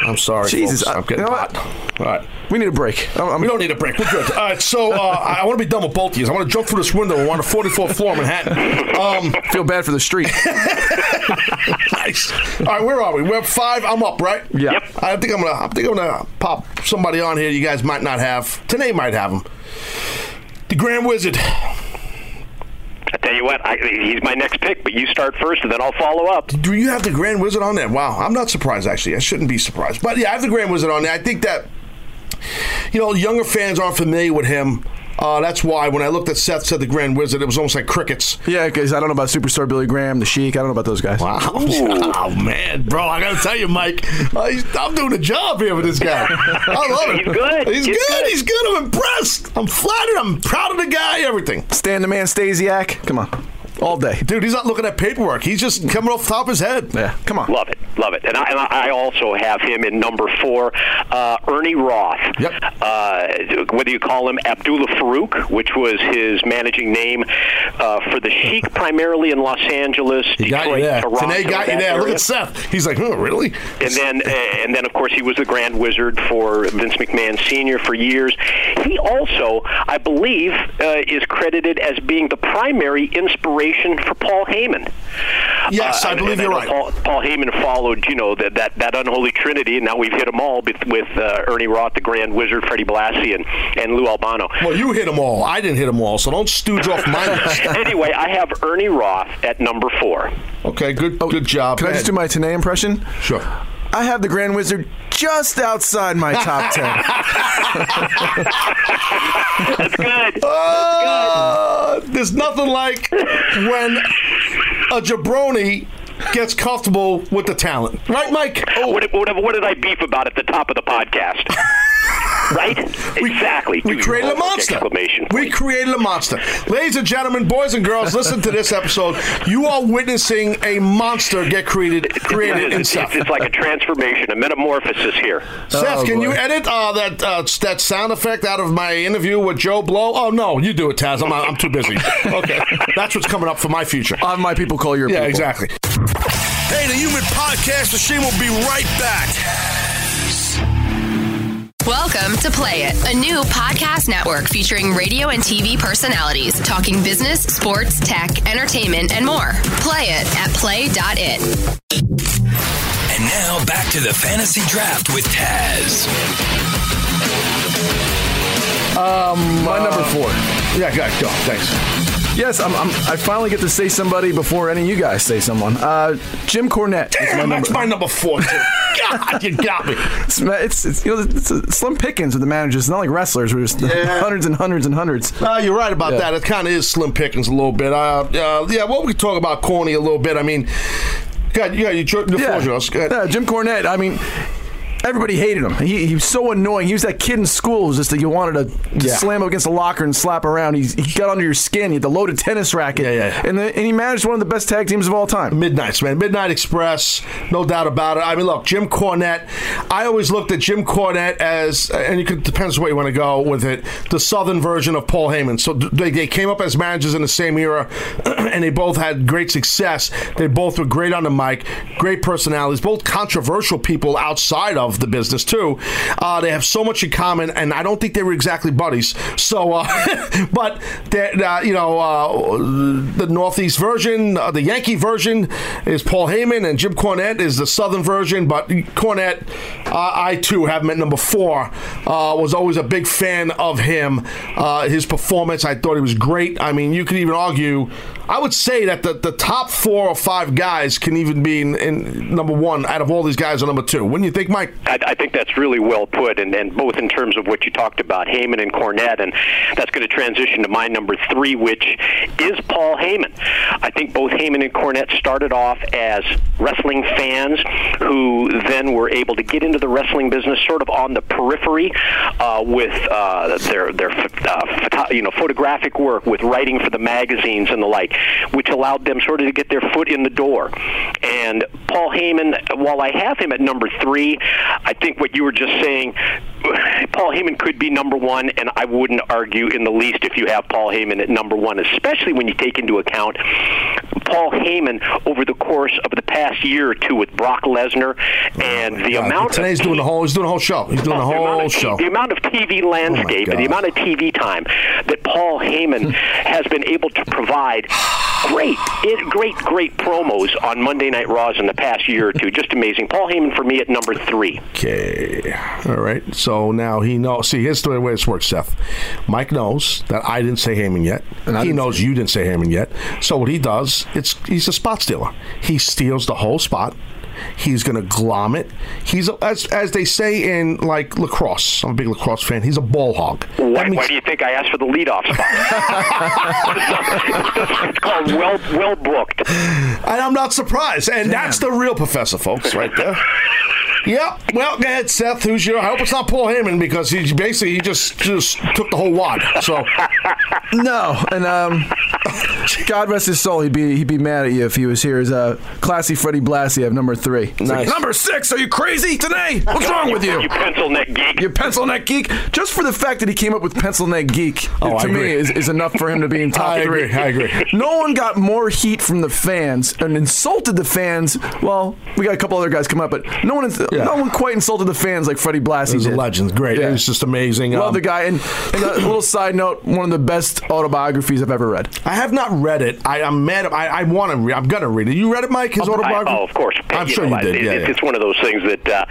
I'm sorry, Jesus, folks. I- I'm getting you know what? hot. All right. We need a break. I'm, I'm- We don't need a break. We're good. All right, so uh, I want to be done with both of you. I want to jump through this window We're on the 44th floor of Manhattan. Um, feel bad for the street. nice. All right, where are we? We're at five. I'm up, right? Yeah. Yep. I think I'm gonna. I think I'm gonna pop somebody on here. You guys might not have. Tenay might have him. The Grand Wizard. I tell you what, I, he's my next pick, but you start first, and then I'll follow up. Do you have the Grand Wizard on there? Wow, I'm not surprised actually. I shouldn't be surprised, but yeah, I have the Grand Wizard on there. I think that you know younger fans aren't familiar with him. Uh, that's why when I looked at Seth said the Grand Wizard, it was almost like crickets. yeah, because I don't know about Superstar Billy Graham, The Sheik. I don't know about those guys. Wow. Oh man, bro, I gotta tell you, Mike, uh, he's, I'm doing a job here with this guy. I love it. He's good. He's, He's good. good. He's good. I'm impressed. I'm flattered. I'm proud of the guy. Everything. Stan the Man Stasiak. Come on. All day. Dude, he's not looking at paperwork. He's just coming off the top of his head. Yeah. Come on. Love it, love it, and I, and I also have him in number four, uh, Ernie Roth. Yep. Uh, whether you call him Abdullah Farouk, which was his managing name uh, for the Sheik, primarily in Los Angeles, He Detroit, got you there. Toronto. Tenay got you that there. Look at Seth. He's like, oh, really? And then, uh, and then, of course, he was the Grand Wizard for Vince McMahon Sr. for years. He also, I believe, uh, is credited as being the primary inspiration for Paul Heyman. Yes, Uh, I and- believe and you're know right. Paul, Paul Heyman followed, you know, that, that, that unholy trinity, and now we've hit them all with, with uh, Ernie Roth, the Grand Wizard, Freddie Blassie, and, and Lou Albano. Well, you hit them all. I didn't hit them all, so don't stooge off my list. anyway, I have Ernie Roth at number four. Okay, good, good job. Can I just do my Tenay impression? Sure. I have the Grand Wizard just outside my top ten. That's good. Uh, there's nothing like when a jabroni gets comfortable with the talent, right, Mike? What, what, what did I beef about at the top of the podcast? right? exactly. We Two created a monster. Exclamation We created a monster. Ladies and gentlemen, boys and girls, listen to this episode. You are witnessing a monster get created created It in is. It's, it's like a transformation, a metamorphosis here. Seth, Oh, can you edit uh, that uh, that sound effect out of my interview with Joe Blow? Oh no, you do it, Taz. I'm, I'm too busy. Okay, that's what's coming up for my future. I'll have my people call your Yeah, people. exactly. Hey, the Human Podcast Machine will be right back. Welcome to Play It, a new podcast network featuring radio and TV personalities talking business, sports, tech, entertainment, and more. Play it at play.it. And now back to the fantasy draft with Taz. Um, My number four. Yeah, go, go. Thanks. Yes, I'm, I'm, I finally get to say somebody before any of you guys say someone. Uh, Jim Cornette. is my Damn, that's my number four. God, you got me. It's, it's, it's, you know, it's a slim pickings with the managers. It's not like wrestlers. We're just Yeah. hundreds and hundreds and hundreds. Uh, you're right about Yeah. that. It kind of is slim pickings a little bit. Uh, uh, yeah, well, we talk about corny a little bit. I mean, God, you got your, your Yeah. floor's yours. Go ahead. Yeah, Jim Cornette. I mean, everybody hated him. He, he was so annoying. He was that kid in school who's just that you wanted to, to Yeah. slam him against the locker and slap around. He's, he got under your skin. He had the loaded tennis racket. Yeah, yeah. And, the, and he managed one of the best tag teams of all time. Midnights, man. Midnight Express, no doubt about it. I mean, look, Jim Cornette. I always looked at Jim Cornette as, and it depends where you want to go with it, the Southern version of Paul Heyman. So they, they came up as managers in the same era, and they both had great success. They both were great on the mic, great personalities, both controversial people outside of the business too. Uh, they have so much in common, and I don't think they were exactly buddies. So, uh, but uh, you know, uh, the Northeast version, uh, the Yankee version is Paul Heyman, and Jim Cornette is the Southern version. But Cornette, I too have at number four. Was always a big fan of him. His performance, I thought he was great. I mean, you could even argue. I would say that the, the top four or five guys can even be in, in number one out of all these guys are number two. Wouldn't you think, Mike? I, I think that's really well put, and, and both in terms of what you talked about, Heyman and Cornette, and that's going to transition to my number three, which is Paul Heyman. I think both Heyman and Cornette started off as wrestling fans who then were able to get into the wrestling business sort of on the periphery uh, with uh, their their uh, photo- you know photographic work, with writing for the magazines and the like, which allowed them sort of to get their foot in the door. And Paul Heyman, while I have him at number three, I think what you were just saying, Paul Heyman could be number one, and I wouldn't argue in the least if you have Paul Heyman at number one, especially when you take into account Paul Heyman over the course of the past year or two with Brock Lesnar and oh, the God, amount today's of doing the whole. He's doing the whole show. He's doing the Oh, whole of, show. The amount of TV oh, landscape and the amount of TV time that Paul Heyman has been able to provide. Great, it, great, great promos on Monday Night Raws in the past year or two. Just amazing. Paul Heyman for me at number three. Okay. All right. So now he knows. See, here's the way this works, Seth. Mike knows that I didn't say Heyman yet. And he knows you didn't say Heyman yet. So what he does, it's he's a spot stealer. He steals the whole spot. He's going to glom it. He's a, as as they say in like lacrosse. I'm a big lacrosse fan. He's a ball hog. Why, means- why do you think I asked for the leadoff spot? it's called well well booked. and I'm not surprised. And that's the real professor, folks, right there. Yep. Well, go ahead, Seth. Who's your? I hope it's not Paul Heyman because he basically he just just took the whole wad. So No, and um, God rest his soul. He'd be he'd be mad at you if he was here. Is uh, classy Freddie Blassie at number three. It's like, Nice. number six. Are you crazy today? What's wrong with you? You pencil neck geek. You pencil neck geek. Just for the fact that he came up with pencil neck geek Oh, to me is, is enough for him to be in top I three. agree. I agree. No one got more heat from the fans and insulted the fans. Well, we got a couple other guys come up, but no one Yeah. no one quite insulted the fans like Freddie Blassie He's a legend. Great. Yeah. It's just amazing. Love Um, the guy. And, and a little side note: one of the best autobiographies I've ever read. I have not read it. I, I'm mad. I, I want to read. I'm gonna read it. You read it, Mike? His autobiography. I, oh, of course. I'm sure know, you did. it- Yeah, it- yeah. It's one of those things that, uh,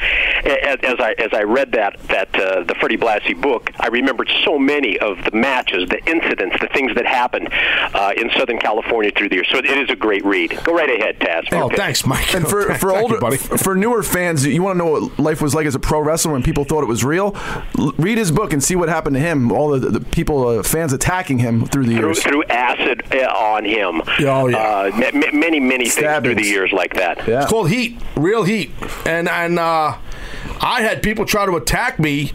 as, as I as I read that that uh, the Freddie Blassie book, I remembered so many of the matches, the incidents, the things that happened uh, in Southern California through the years. So it is a great read. Go right ahead, Taz. Oh, Okay. thanks, Mike. And for, for older, you, for newer fans, you want to know what life was like as a pro wrestler when people thought it was real. L- read his book and see what happened to him. All the, the people, uh, fans attacking him through the Through, years. through acid uh, on him. Oh, yeah. Uh, ma- ma- many, many things through the years like that. Yeah. It's called Heat, real heat, and and uh, I had people try to attack me.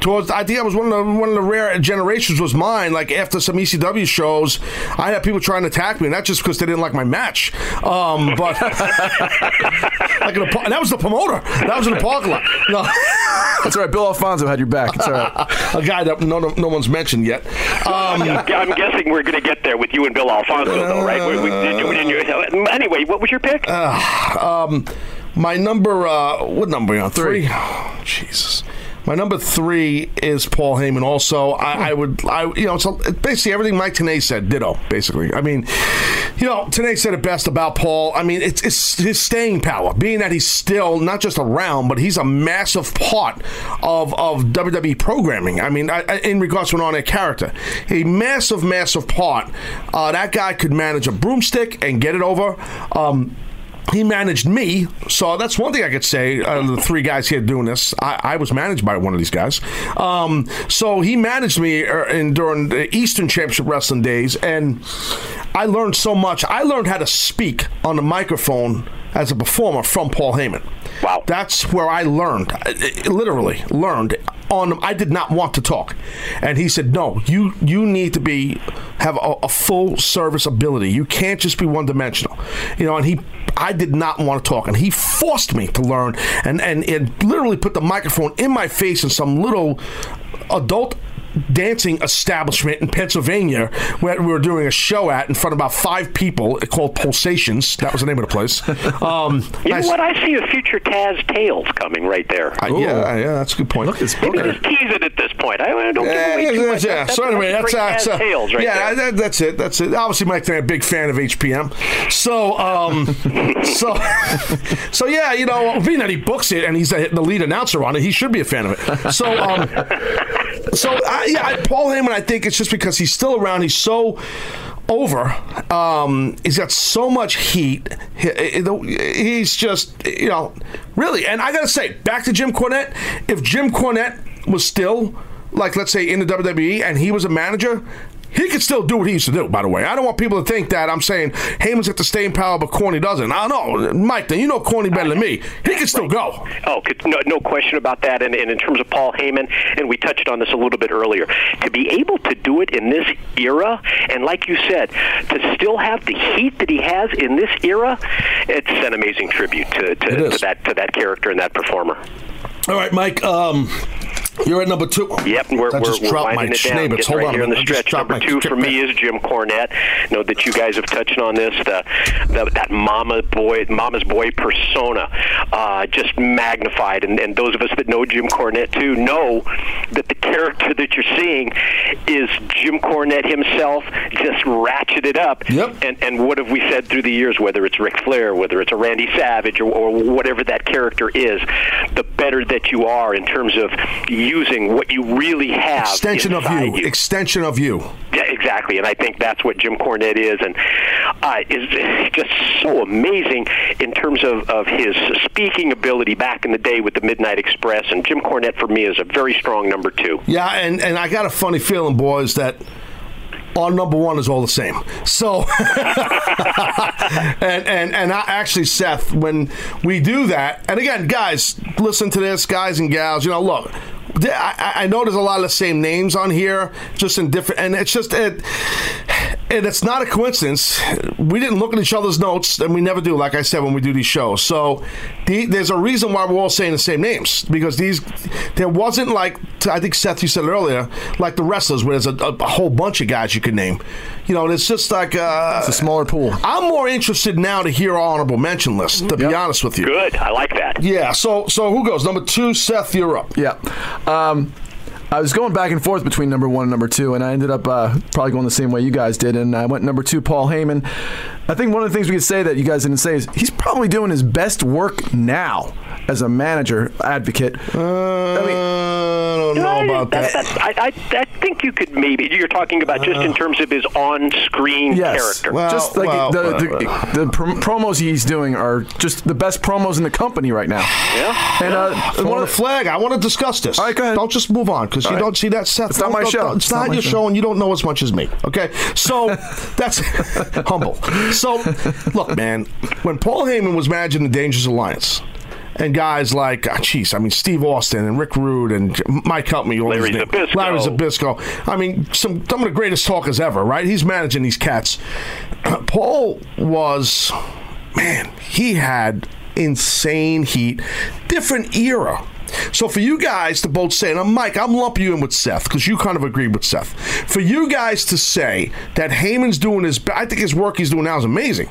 Towards, I think I was one of the one of the rare generations was mine. Like after some ECW shows, I had people trying to attack me, not just because they didn't like my match, um, but like in a, par- and that was the promoter. That was in the parking lot. No, That's all right. Bill Alfonso had your back. It's all right. a guy that no, no, no one's mentioned yet. Um, I'm guessing we're going to get there with you and Bill Alfonso, though, right? We- we- did you- did you- anyway, what was your pick? um, my number, uh, what number are you on? Three. Oh, Jesus. My number three is Paul Heyman. Also, I, I would, I you know, so basically everything Mike Tenay said, ditto. Basically, I mean, you know, Tenay said it best about Paul. I mean, it's, it's his staying power, being that he's still not just around, but he's a massive part of of WWE programming. I mean, I, I- in regards to an on-air character, a massive, massive part. Uh, that guy could manage a broomstick and get it over. Um, he managed me, so that's one thing I could say. Uh, the three guys here doing this, I, I was managed by one of these guys. Um, so he managed me uh, in, during the Eastern Championship Wrestling days, and I learned so much. I learned how to speak on the microphone as a performer from Paul Heyman. Wow. That's where I learned, I- I literally learned. On I did not want to talk, and he said, "No, you you need to be have a, a full service ability. You can't just be one dimensional." You know, and he. I did not want to talk, and he forced me to learn, and and it literally put the microphone in my face in some little adult dancing establishment in Pennsylvania where we were doing a show at in front of about five people called Pulsations. That was the name of the place. Um, You I- know what? I see a future Taz Tales coming right there. I- yeah, yeah, that's a good point. Look, it's Maybe just tease it at this point. I I don't give Yeah, away too yeah, much. yeah. That's- So anyway, that's, that's, uh, a Taz Tales right yeah, there. that, that's it. That's it. Obviously, Mike, they're a big fan of HPM. So, um, so, so yeah, you know, being that he books it and he's the the lead announcer on it, he should be a fan of it. So, um, so I, yeah, I, Paul Heyman, I think it's just because he's still around. He's so over. Um, he's got so much heat. He- he- He's just, you know, really. And I got to say, back to Jim Cornette. If Jim Cornette was still, like, let's say, in the WWE and he was a manager, he could still do what he used to do, by the way. I don't want people to think that I'm saying Heyman's got the staying power, but Corny doesn't. I don't know. Mike, then you know Corny better than me. He can still go. Oh, no, no question about that. And, and in terms of Paul Heyman, and we touched on this a little bit earlier, to be able to do it in this era, and like you said, to still have the heat that he has in this era, it's an amazing tribute to, to, to that to that character and that performer. All right, Mike. Um, you're at number two. Yep, we're, I we're, just we're dropped winding my it down. Hold right on here in the. I stretch. Number two for me is Jim Cornette. Know that you guys have touched on this. The, the that mama boy, mama's boy persona, uh, just magnified. And, and those of us that know Jim Cornette too know that the character that you're seeing is Jim Cornette himself, just ratcheted up. Yep. And and what have we said through the years? Whether it's Ric Flair, whether it's a Randy Savage, or, or whatever that character is, the better that you are in terms of using what you really have. Extension of inside you. Extension of you. yeah, exactly, and I think that's what Jim Cornette is, and uh, is just so amazing in terms of, of his speaking ability back in the day with the Midnight Express. And Jim Cornette for me is a very strong number two. Yeah, and, and I got a funny feeling, boys, that our number one is all the same. So, and and and I, actually, Seth, when we do that, and again, guys, listen to this, guys and gals. You know, look. I, I know there's a lot of the same names on here, just in different, and it's just it, and it's not a coincidence. We didn't look at each other's notes, and we never do, like I said, when we do these shows. So the, there's a reason why we're all saying the same names because these, there wasn't like I think Seth, you said earlier, like the wrestlers where there's a, a whole bunch of guys you could name. You know, it's just like uh, It's a smaller pool. I'm more interested now to hear our honorable mention list. To be honest with you, Good, I like that. yeah. So so who goes number two? Seth, you're up. Yeah. Um, I was going back and forth between number one and number two, and I ended up uh, probably going the same way you guys did, and I went number two, Paul Heyman. I think one of the things we could say that you guys didn't say is he's probably doing his best work now as a manager advocate. Uh, I don't know about that. That's- I, I, I think you could maybe. You're talking about just in terms of his on-screen Yes, character. Well, just like well, the, well, the, the prom- promos he's doing are just the best promos in the company right now. yeah. And uh, I one want of a flag. I want to discuss this. All right, go ahead. Don't just move on because you All right. don't see that, Seth. It's not Don't- my show. It's, It's not not, your show. show, and you don't know as much as me. Okay, so that's humble. So look, man, when Paul Heyman was managing the Dangerous Alliance. And guys like, ah, jeez, I mean, Steve Austin and Rick Rude and Mike help me. Larry names. Larry Zbyszko. I mean, some some of the greatest talkers ever, right? He's managing these cats. Paul was man, he had insane heat, different era. So for you guys to both say, and I'm Mike, I'm lumping you in with Seth because you kind of agreed with Seth. For you guys to say that Heyman's doing his, I think his work he's doing now is amazing.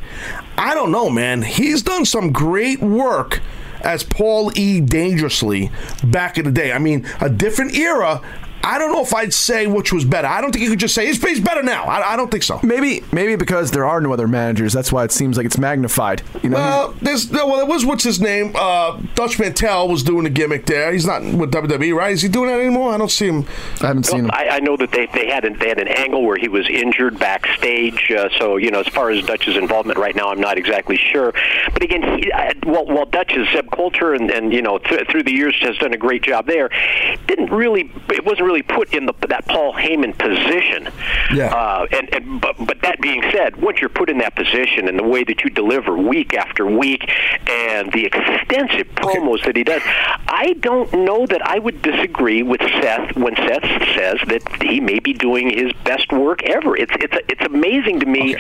I don't know, man. He's done some great work as Paul E. Dangerously back in the day. I mean, a different era. I don't know if I'd say which was better. I don't think you could just say he's, he's better now. I, I don't think so. Maybe maybe because there are no other managers, that's why it seems like it's magnified. You know, Well, there's no, well, it was what's his name? Uh, Dutch Mantell was doing the gimmick there. He's not with WWE, right? Is he doing that anymore? I don't see him. I haven't seen him. I, I know that they they had an, they had an angle where he was injured backstage. Uh, so you know, as far as Dutch's involvement right now, I'm not exactly sure. But again, he, uh, while, while Dutch is Zeb Colter and, and you know th- through the years has done a great job there, didn't really it wasn't really put in the, that Paul Heyman position. Yeah. Uh, and and but but that being said, once you're put in that position and the way that you deliver week after week and the extensive promos that he does, I don't know that I would disagree with Seth when Seth says that he may be doing his best work ever. It's it's it's amazing to me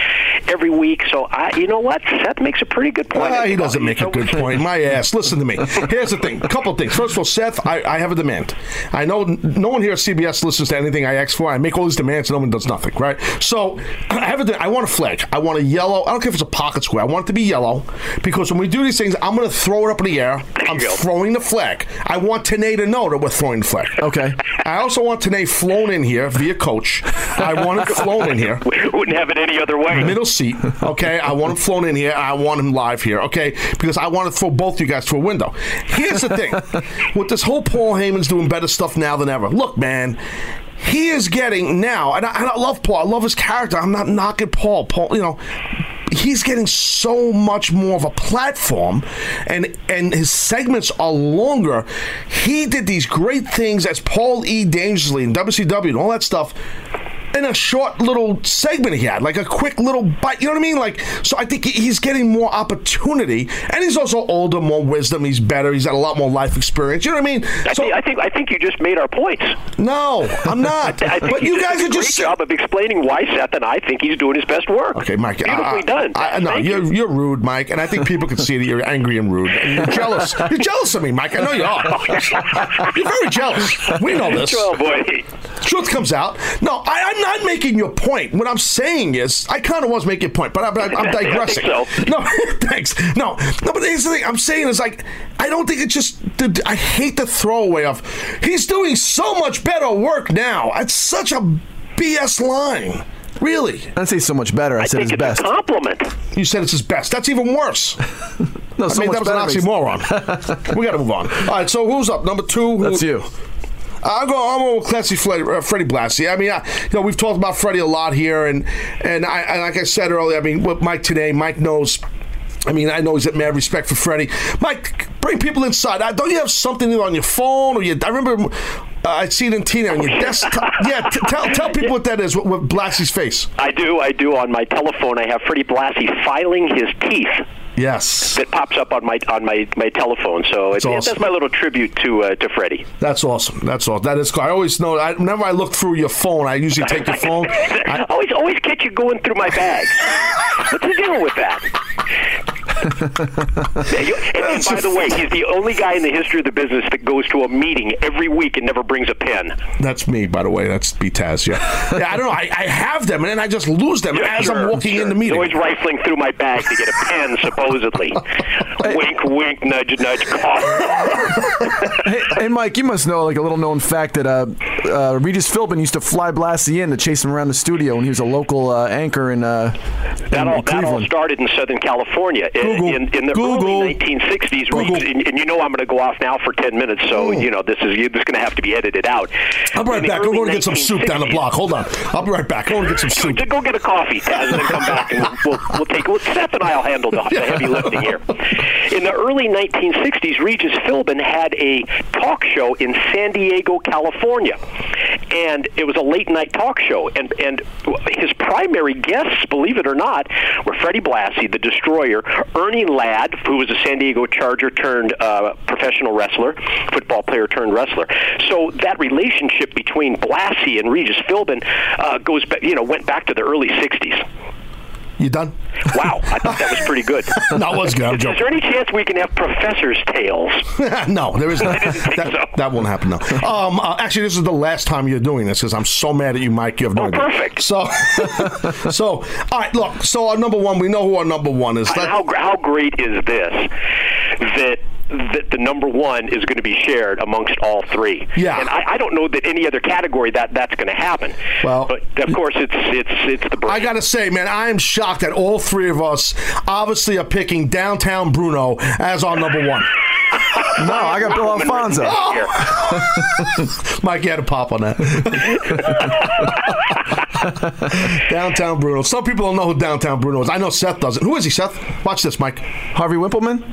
every week. So I, you know what, Seth makes a pretty good point. Ah, he doesn't make a good point. My ass. Listen to me. Here's the thing. A couple things. First of all, Seth, I, I have a demand. I know no one here at CBS listens to anything I ask for. I make all these demands, and no one does nothing. Right? So I have a. de- I want a flag. I want a yellow. I don't care if it's a pocket square. I want it to be yellow because when we do these things, I'm going to throw it up in the air. I'm go. throwing the flag. I want Tenay to know that we're throwing the flag. Okay. I also want Tenay flown in here via coach. I want him flown in here We Wouldn't have it any other way. middle seat. Okay, I want him flown in here. I want him live here. Okay, because I want to throw both you guys through a window. Here's the thing: with this whole Paul Heyman's doing better stuff now than ever. Look, man. He is getting now, and I, and I love Paul. I love his character. I'm not knocking Paul. Paul, you know, he's getting so much more of a platform, and and his segments are longer. He did these great things as Paul E. Dangerously in WCW and all that stuff in a short little segment he had, like a quick little bite. You know what I mean? Like, so I think he's getting more opportunity, and he's also older, more wisdom. He's better. He's had a lot more life experience. You know what I mean? I, So think, I think I think you just made our points. no, I'm not. I think but you you guys are just job of explaining why Seth and I think he's doing his best work. Okay, Mike. beautifully I, done. I, no, you're you. you're rude, Mike, and I think people can see that you're angry and rude. And you're jealous. You're jealous of me, Mike. I know you are. You're very jealous. We know this. Oh boy. truth comes out. No, I, I'm not making your point. What I'm saying is, I kind of was making a point, but I'm, I'm, I'm digressing. I No, thanks. No, no, but here's the thing. I'm saying is like, I don't think it's just. the- I hate the throwaway of. He's doing so much better work now. It's such a BS line. Really, I didn't say so much better. I, I said think his it's best. a compliment. you said it's his best. That's even worse. No, I mean, much that was an oxymoron. we got to move on. All right, so who's up? Number two. Who- That's you. I'm going. I'm going with classy Freddie, uh, Freddie Blassie. I mean, I, you know, we've talked about Freddie a lot here, and and I and like I said earlier, I mean, with Mike today, Mike knows. I mean, I know he's got mad respect for Freddie. Mike, bring people inside. Uh, Don't you have something on your phone or you? I remember uh, I'd see it in Tina on your desktop. Yeah, t- tell tell people what that is. With, with Blassie's face. I do. I do. On my telephone, I have Freddie Blassie filing his teeth. Yes, That pops up on my on my, my telephone. So That's it, awesome. that's my little tribute to uh, to Freddie. that's awesome. That's all. That is. cool. I always know. I, whenever I look through your phone, I usually take your phone. I, always always catch you going through my bags. What's the deal with that? Yeah, you- and, and by the way, he's the only guy in the history of the business that goes to a meeting every week and never brings a pen. That's me, by the way. That's B Taz. Yeah, yeah. I don't know. I, I have them, and then I just lose them Yeah, as sure, I'm walking sure. in the meeting. He's always rifling through my bag to get a pen, supposedly. wink, wink, nudge, nudge, cough. Hey, hey, Mike, you must know like a little known fact that uh, uh, Regis Philbin used to fly Blassie in to chase him around the studio when he was a local uh, anchor in, uh, That in all, that all started in Southern California in, Google. in, in the Google. early 1960s. Google. And, and you know I'm going to go off now for 10 minutes, so you know this is this is going to have to be edited out. I'll be right In back. I'm going to get some soup down the block. Hold on. I'll be right back. I'm going to get some soup. Go get a coffee, Taz, and then come back, and we'll, we'll, we'll take. Well, Seth and I'll handle the, the heavy lifting here. In the early 1960s, Regis Philbin had a talk show in San Diego, California, and it was a late night talk show. And and his primary guests, believe it or not, were Freddie Blassie, the Destroyer, Ernie Ladd, who was a San Diego Charger turned uh, professional wrestler, football player turned wrestler. So that relationship between Blassie and Regis Philbin uh, goes, back, you know, went back to the early '60s. You done? Wow, I thought that was pretty good. No, it was good. Is joking. there any chance we can have professor's tales? no, there is not. That, so. that won't happen. No. Um, uh, actually, this is the last time you're doing this because I'm so mad at you, Mike. You have no Oh, idea. perfect. So, so all right. Look. So our number one, we know who our number one is. How, how great is this? That that the number one is going to be shared amongst all three. Yeah. and I, I don't know that any other category that that's going to happen. Well- but of course it's it's it's the. Brain. I gotta say, man, I am shocked that all three of us obviously are picking downtown Bruno as our number one. No, I got Bill Alfonso. Here. Mike, you had a pop on that. downtown Bruno. Some people don't know who downtown Bruno is. I know Seth doesn't. Who is he, Seth? Watch this, Mike. Harvey Wippleman.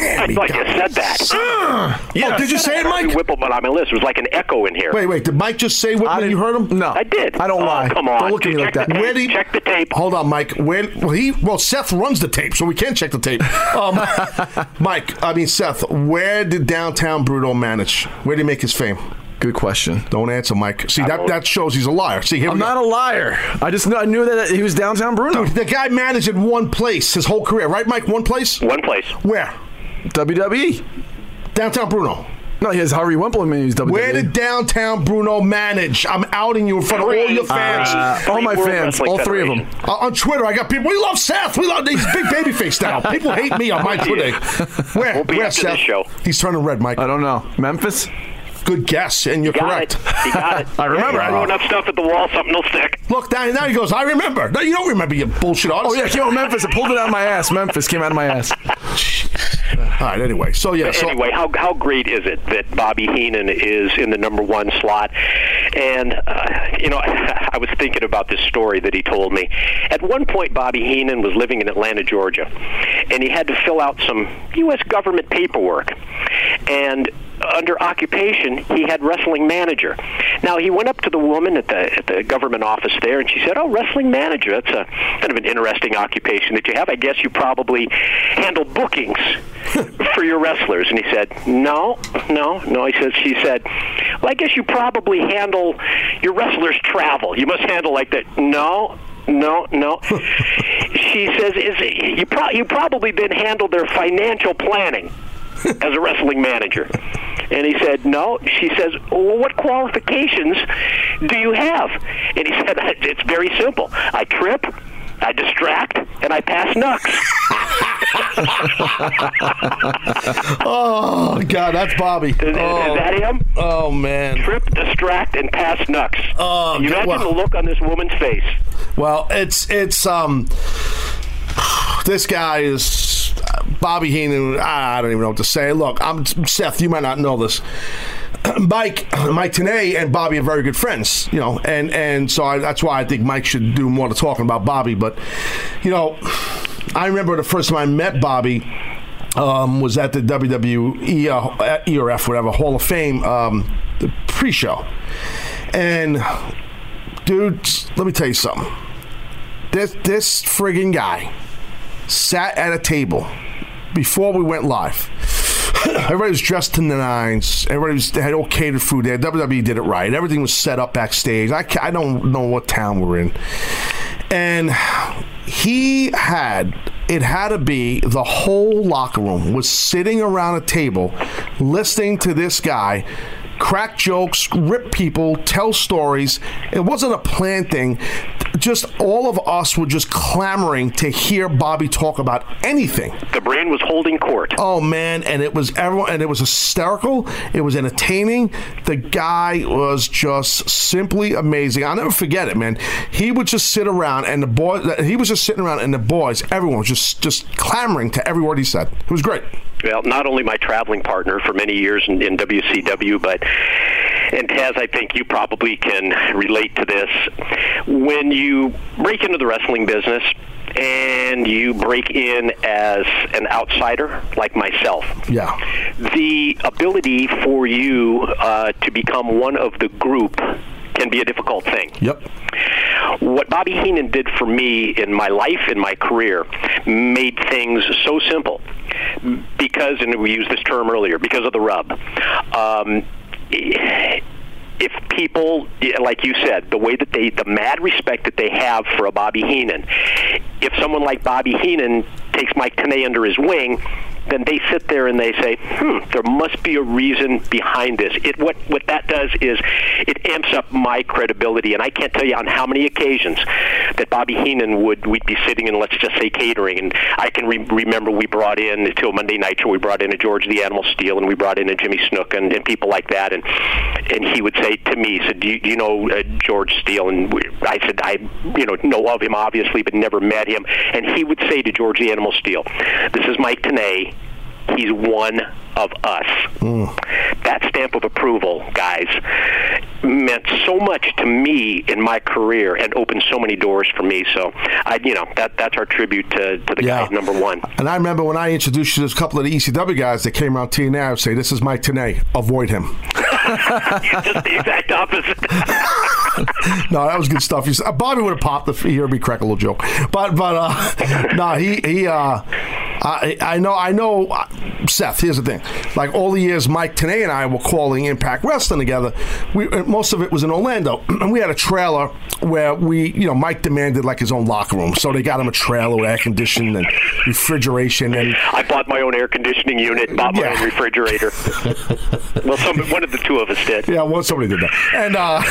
Damn, I he thought you said that. Oh, did you say it, Mike? Wippleman on my list. It was like an echo in here. Wait, wait. Did Mike just say what? didn't- You heard him? No, I did. I don't Oh, lie. come on. Don't look at me like that. the tape. Where did he- Check the tape. Hold on, Mike. Where? Well, he. Well, Seth runs the tape, so we can't check the tape. Um, Mike, I mean Seth. Where did downtown Bruno manage? Where did he make his fame? Good question. Don't answer, Mike. See that that shows he's a liar. See, here I'm we go. not a liar. I just kn- I knew that he was downtown Bruno. Dude, the guy managed in one place his whole career, right, Mike? One place? One place. Where? WWE. Downtown Bruno. No, he has Harvey Wippleman. He's WWE. Where did downtown Bruno manage? I'm outing you in front of all your fans. Uh, all my fans, all three of them. Uh, on Twitter, I got people. We love Seth. We love he's big baby face now. People hate me on my Twitter. Where? We'll be Where, after Seth? this show. He's turning red, Mike. I don't know. Memphis. Good guess, and you're Got correct. it. You got it. I remember. Throw enough stuff at the wall, something will stick. Look, now, now he goes. I remember. No, you don't remember, you bullshit artist. Oh yeah, came out Memphis. I pulled it out of my ass. Memphis came out of my ass. All right. Anyway, so yeah. So, anyway, how how great is it that Bobby Heenan is in the number one slot? And uh, you know, I was thinking about this story that he told me. At one point, Bobby Heenan was living in Atlanta, Georgia, and he had to fill out some U.S. government paperwork, and under occupation, he had wrestling manager. Now he went up to the woman at the at the government office there, and she said, "Oh, wrestling manager. That's a kind of an interesting occupation that you have. I guess you probably handle bookings for your wrestlers." And he said, "No, no, no." He says, "She said, well, I guess you probably handle your wrestlers' travel. You must handle like that." No, no, no. she says, "Is you pro- you probably then handle their financial planning as a wrestling manager?" And he said, "No." She says, "Well, what qualifications do you have?" And he said, "It's very simple. I trip." I distract and I pass knucks. oh God, that's Bobby. Is, is oh, that him? oh man. Trip, distract, and pass knucks. Oh, you imagine well- the look on this woman's face. Well, it's it's um. This guy is Bobby Heenan. I don't even know what to say. Look, I'm Seth. You might not know this. Mike, Mike Tenay and Bobby are very good friends, you know, and and so I, that's why I think Mike should do more to talking about Bobby. But you know, I remember the first time I met Bobby um, was at the WWE uh, ERF, whatever Hall of Fame, um, the pre-show, and dude, let me tell you something. This this friggin' guy sat at a table before we went live. Everybody was dressed in the nines. Everybody was, had all catered food there. WWE did it right. Everything was set up backstage. I, I don't know what town we're in. And he had, it had to be the whole locker room was sitting around a table listening to this guy crack jokes, rip people, tell stories. It wasn't a planned thing. Just all of us were just clamoring to hear Bobby talk about anything. The brain was holding court. Oh man, and it was everyone, and it was hysterical. It was entertaining. The guy was just simply amazing. I'll never forget it, man. He would just sit around, and the boys. He was just sitting around, and the boys, everyone was just just clamoring to every word he said. It was great. well, not only my traveling partner for many years in, in WCW, but and Taz, I think you probably can relate to this. When you break into the wrestling business and you break in as an outsider like myself, Yeah. the ability for you uh, to become one of the group can be a difficult thing. Yep. What Bobby Heenan did for me in my life, in my career, made things so simple. Because, and we used this term earlier, because of the rub. Um, if people, like you said, the way that they, the mad respect that they have for a Bobby Heenan, if someone like Bobby Heenan takes Mike Tenay under his wing, then they sit there and they say, "Hmm, there must be a reason behind this." It what what that does is it amps up my credibility, and I can't tell you on how many occasions that Bobby Heenan would we'd be sitting in let's just say catering, and I can re- remember we brought in a Monday night show, we brought in a George the Animal Steele, and we brought in a Jimmy Snuka, and, and people like that, and and he would say to me, he said, "Do you, you know uh, George Steele?" And we, I said, "I you know know of him obviously, but never met him." And he would say to George the Animal Steele, "This is Mike Tenay. He's one of us." That stamp of approval, guys, meant so much to me in my career and opened so many doors for me. So, I you know that that's our tribute to, to the guy number one. And I remember when I introduced you to a couple of the ECW guys that came around TNA, I would say, "This is Mike Tenay. Avoid him." Just the exact opposite. no, that was good stuff. You, uh, Bobby would have popped the he heard me crack a little joke, but but uh, no, he he. Uh, I, I know, I know, uh, Seth. Here's the thing: like all the years, Mike Tenay and I were calling Impact Wrestling together. We uh, most of it was in Orlando, and we had a trailer where we, you know, Mike demanded like his own locker room, so they got him a trailer with air conditioning and refrigeration, and I bought my own air conditioning unit, bought my Yeah. own refrigerator. well, some, one of the two of us did. Yeah, well, somebody did that, and uh,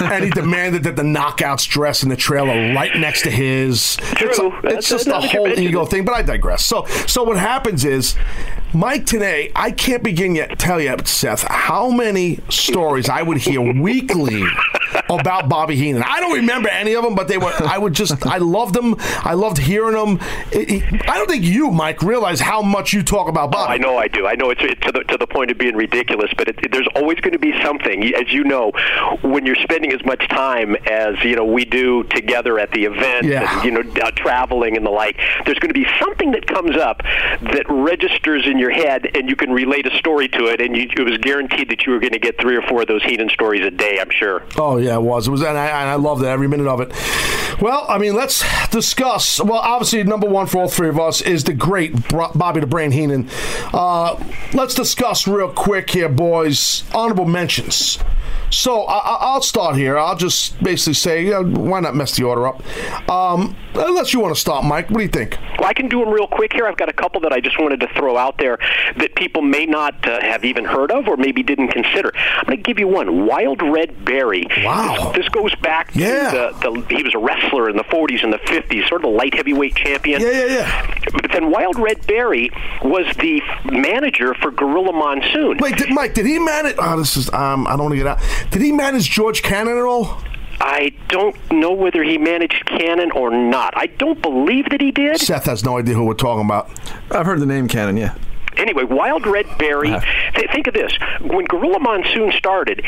and he demanded that the knockouts dress in the trailer right next to his. It's, True. That's- it's just a now that you whole ego thing, but I digress. So, so what happens is, Mike today, I can't begin yet to tell you, Seth, how many stories I would hear weekly about Bobby Heenan. I don't remember any of them, but they were. I would just, I loved them. I loved hearing them. It- it- I don't think you, Mike, realize how much you talk about Bobby. I know I do. I know it's, it's to the to the point of being ridiculous, but it, it- there's always going to be something, as you know, when you're spending as much time as you know we do together at the event, Yeah. and, you know, uh, traveling and the like. There's going to be something that comes up that registers in your head, and you can relate a story to it, and you, it was guaranteed that you were going to get three or four of those Heenan stories a day. I'm sure. Oh yeah, it was. It was, and I, and I loved it every minute of it. Well, I mean, let's discuss. Well, obviously, number one for all three of us is the great Bobby the Brain Heenan. Uh, let's discuss real quick here, boys. Honorable mentions. So I, I- I'll start here. I'll just basically say, you know, why not mess the order up? Um, unless you want to start, Mike. What do you think? Well, I can do them real quick here. I've got a couple that I just wanted to throw out there that people may not uh, have even heard of or maybe didn't consider. I'm going to give you one. Wild Red Berry. Wow. This, this goes back Yeah. to the, the he was a wrestler in the 40s and the 50s, sort of a light heavyweight champion. Yeah, yeah, yeah. But then Wild Red Berry was the manager for Gorilla Monsoon. Wait, did, Mike, did he manage? Oh, this is. Um, I don't want to get out. Did he manage George Cannon at all? I don't know whether he managed Cannon or not. I don't believe that he did. Seth has no idea who we're talking about. I've heard the name Cannon, yeah. Anyway, Wild Red Berry. Uh. Th- think of this: when Gorilla Monsoon started,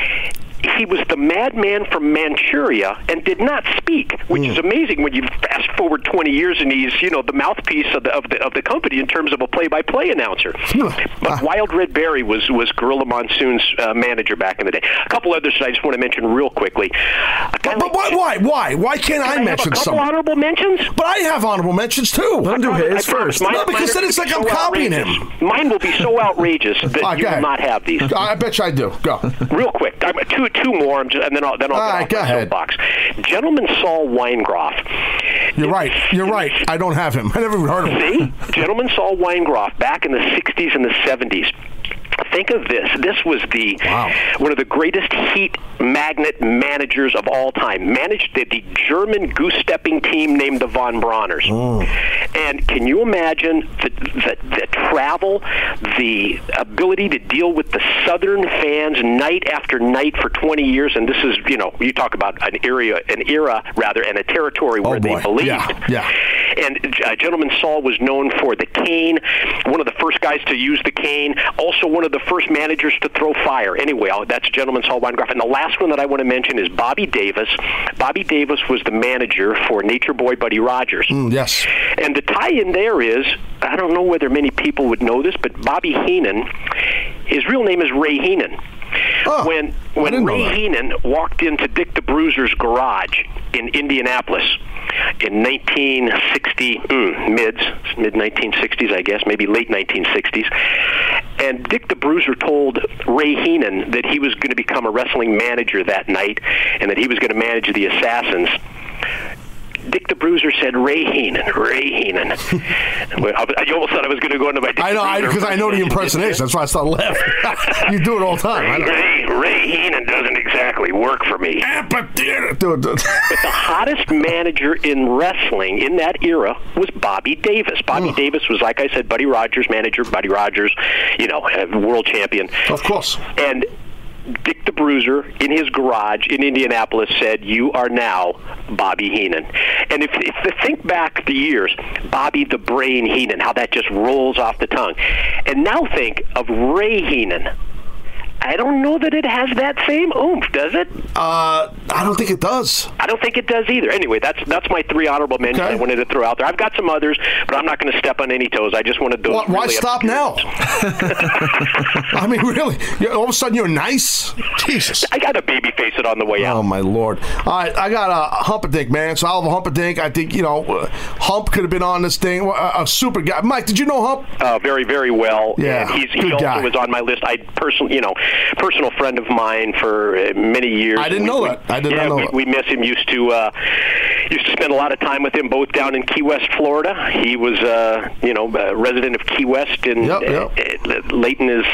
he was the madman from Manchuria and did not speak, which is amazing when you fast forward 20 years and he's you know the mouthpiece of the of the, of the company in terms of a play-by-play announcer. but Wild Red Berry was was Gorilla Monsoon's uh, manager back in the day. A couple others that I just want to mention real quickly. A guy But why? like- Why? Why? Why can't I, Can I have a mention some? honorable mentions? But I have honorable mentions too. Let him do his first. Mine- No, because then it's are like I'm copying outrageous. him. Mine will be so outrageous that All right, you will not have these. I bet you I do. Go. Real quick, I'm, two two more, just, and then I'll then I'll All get right, off go soapbox. Gentleman Saul Weingeroff. You're right. You're right. I don't have him. I never even heard of him. See, Gentleman Saul Weingeroff back in the '60s and the '70s. Think of this. This was the Wow. one of the greatest heat magnet managers of all time. Managed the, the German goose stepping team named the Von Brauners. And can you imagine the, the, the travel, the ability to deal with the Southern fans night after night for 20 years? And this is, you know, you talk about an area, an era rather, and a territory where Oh, they believed. Yeah, yeah. And uh, Gentleman Saul was known for the cane, one of the first guys to use the cane, also one of the first managers to throw fire. Anyway, that's Gentleman Saul Weingeroff. And the last one that I want to mention is Bobby Davis. Bobby Davis was the manager for Nature Boy Buddy Rogers. Mm, yes. And the tie-in there is, I don't know whether many people would know this, but Bobby Heenan, his real name is Ray Heenan. Oh, when when Ray. Heenan walked into Dick the Bruiser's garage in Indianapolis in 1960 mm, mids mid 1960s, I guess, maybe late 1960s, and Dick the Bruiser told Ray Heenan that he was going to become a wrestling manager that night, and that he was going to manage the Assassins. Dick the Bruiser said Ray Heenan. Ray Heenan. I you almost thought I was going to go into my. Dick I know because I know the impersonation. That's why I started laughing. you do it all the time. I know. Ray, Ray Heenan doesn't exactly work for me. Amphitheater. Dude, dude. But the hottest manager in wrestling in that era was Bobby Davis. Bobby Davis was, like I said, Buddy Rogers' manager. Buddy Rogers, you know, uh, world champion. Of course. And Dick the Bruiser in his garage in Indianapolis said, "You are now Bobby Heenan." And if, if to think back the years, Bobby the Brain Heenan, how that just rolls off the tongue, and now think of Ray Heenan. I don't know that it has that same oomph, does it? Uh, I don't think it does. I don't think it does either. Anyway, that's that's my three honorable mentions Okay. I wanted to throw out there. I've got some others, but I'm not going to step on any toes. I just wanted those. Why, why stop now? I mean, really? All of a sudden, you're nice? Jesus. I got to baby face it on the way out. Oh my lord! All right, I got a Humperdink, man. So I'll have a Humperdink. I think you know, uh, Hump could have been on this thing. A, a super guy. Mike, did you know Hump? uh, very, very well. Yeah, and he's, he also guy. was on my list. I personally, you know, personal friend of mine for uh, many years. I didn't We- know we- that. I did yeah, not know we, that. we miss him. Used to uh, used to spend a lot of time with him, both down in Key West, Florida. He was, uh, you know, a resident of Key West in Yep, yep. uh, uh, late in his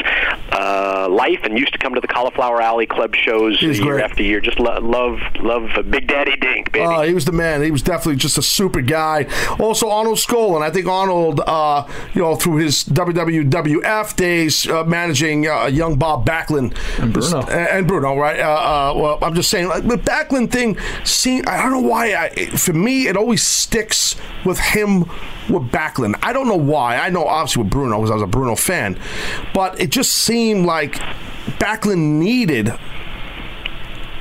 uh, life, and used to come to the Cauliflower Alley Club shows He's year great. after year. Just lo- love, love uh, Big Daddy Dink, baby. Uh, he was the man. He was definitely just a super guy. Also, Arnold Skaaland. I think Arnold, uh, you know, through his WWF days, uh, managing uh, young Bob Backlund And Bruno. and Bruno, right? Uh, uh, well, I'm just saying, like, the Backlund thing. See, I don't know why. I, for me, it always sticks with him with Backlund. I don't know why. I know obviously with Bruno because I was a Bruno fan, but it just seemed like Backlund needed.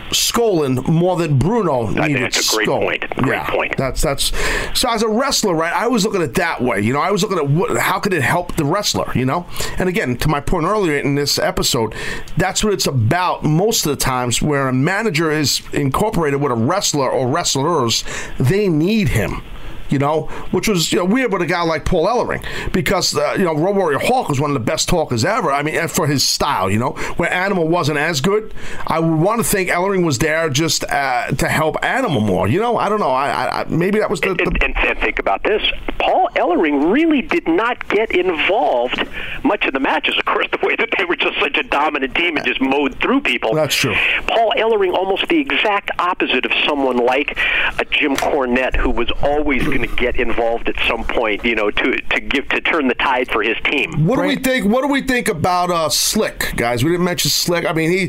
Skaaland more than Bruno think needed that's a great Skaaland. point. Great yeah, point. That's that's. So as a wrestler, right? I was looking at it that way. You know, I was looking at what, how could it help the wrestler. You know, and again, to my point earlier in this episode, that's what it's about. Most of the times, where a manager is incorporated with a wrestler or wrestlers, they need him you know, which was you know, weird with a guy like Paul Ellering because uh, you know Road Warrior Hawk was one of the best talkers ever. I mean, and for his style, you know, where Animal wasn't as good. I would want to think Ellering was there just uh, to help Animal more. You know, I don't know. I, I, I maybe that was the, and, the and, and think about this. Paul Ellering really did not get involved much in the matches. Of course, the way that they were just such a dominant team and just mowed through people. That's true. Paul Ellering, almost the exact opposite of someone like a Jim Cornette, who was always going to get involved at some point. You know, to to give to turn the tide for his team. What do we think? What do we think about uh, Slick, guys? We didn't mention Slick. I mean, he,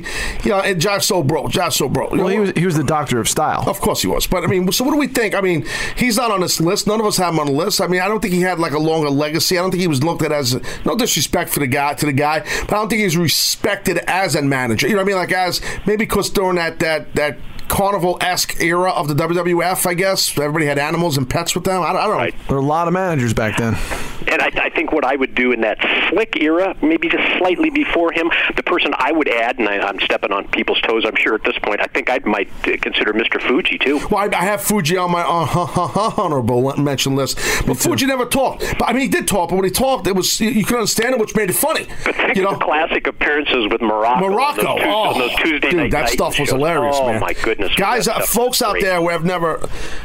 you know, and Jive Soul Bro, Jive Soul Bro. Well, he was he was the doctor of style. Of course he was. But I mean, so what do we think? I mean, he's not on this list. None of us have him on the list. I mean, I don't think he had like a longer legacy. I don't think he was looked at as no disrespect for the guy to the guy, but I don't think he's respected as a manager. You know what I mean? Like as maybe because during that that that carnival esque era of the WWF, I guess everybody had animals and pets with them. I don't, I don't know. Right. There were a lot of managers back then. And I, I think what I would do in that slick era, maybe just slightly before him, the person I would add, and I, I'm stepping on people's toes, I'm sure at this point, I think I might uh, consider Mr. Fuji too. Well, I, I have Fuji on my uh, honorable mention list, but Fuji never talked. But I mean, he did talk, but when he talked, it was you, you could understand it, which made it funny. But think You of know, the classic appearances with Morocco. on those, Tues- oh, on those Tuesday dude, night that Titans stuff was shows. hilarious, oh, man. my goodness. Was guys, uh, folks out great. there who have never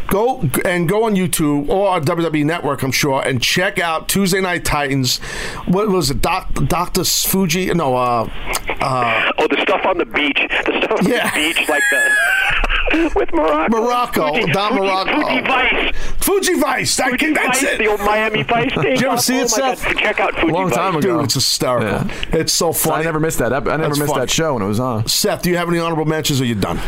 go and go on YouTube or on WWE Network, I'm sure, and check out Tuesday Night Titans. What was it, Doc, Doctor Fuji? No, uh, uh, Oh, the stuff on the beach. The stuff on Yeah. the beach, like the with Morocco. Morocco, Fuji, Don Fuji, Morocco. Fuji Vice. Fuji Vice. That, Fuji that's Vice, it. the old Miami Vice thing. Did you ever see oh it, my God, Seth? Check out Fuji long Vice. time ago. Dude, it's hysterical. Yeah. It's so So funny. I never missed that. ep- I never That's missed funny. that show when it was on. Seth, do you have any honorable mentions or you done?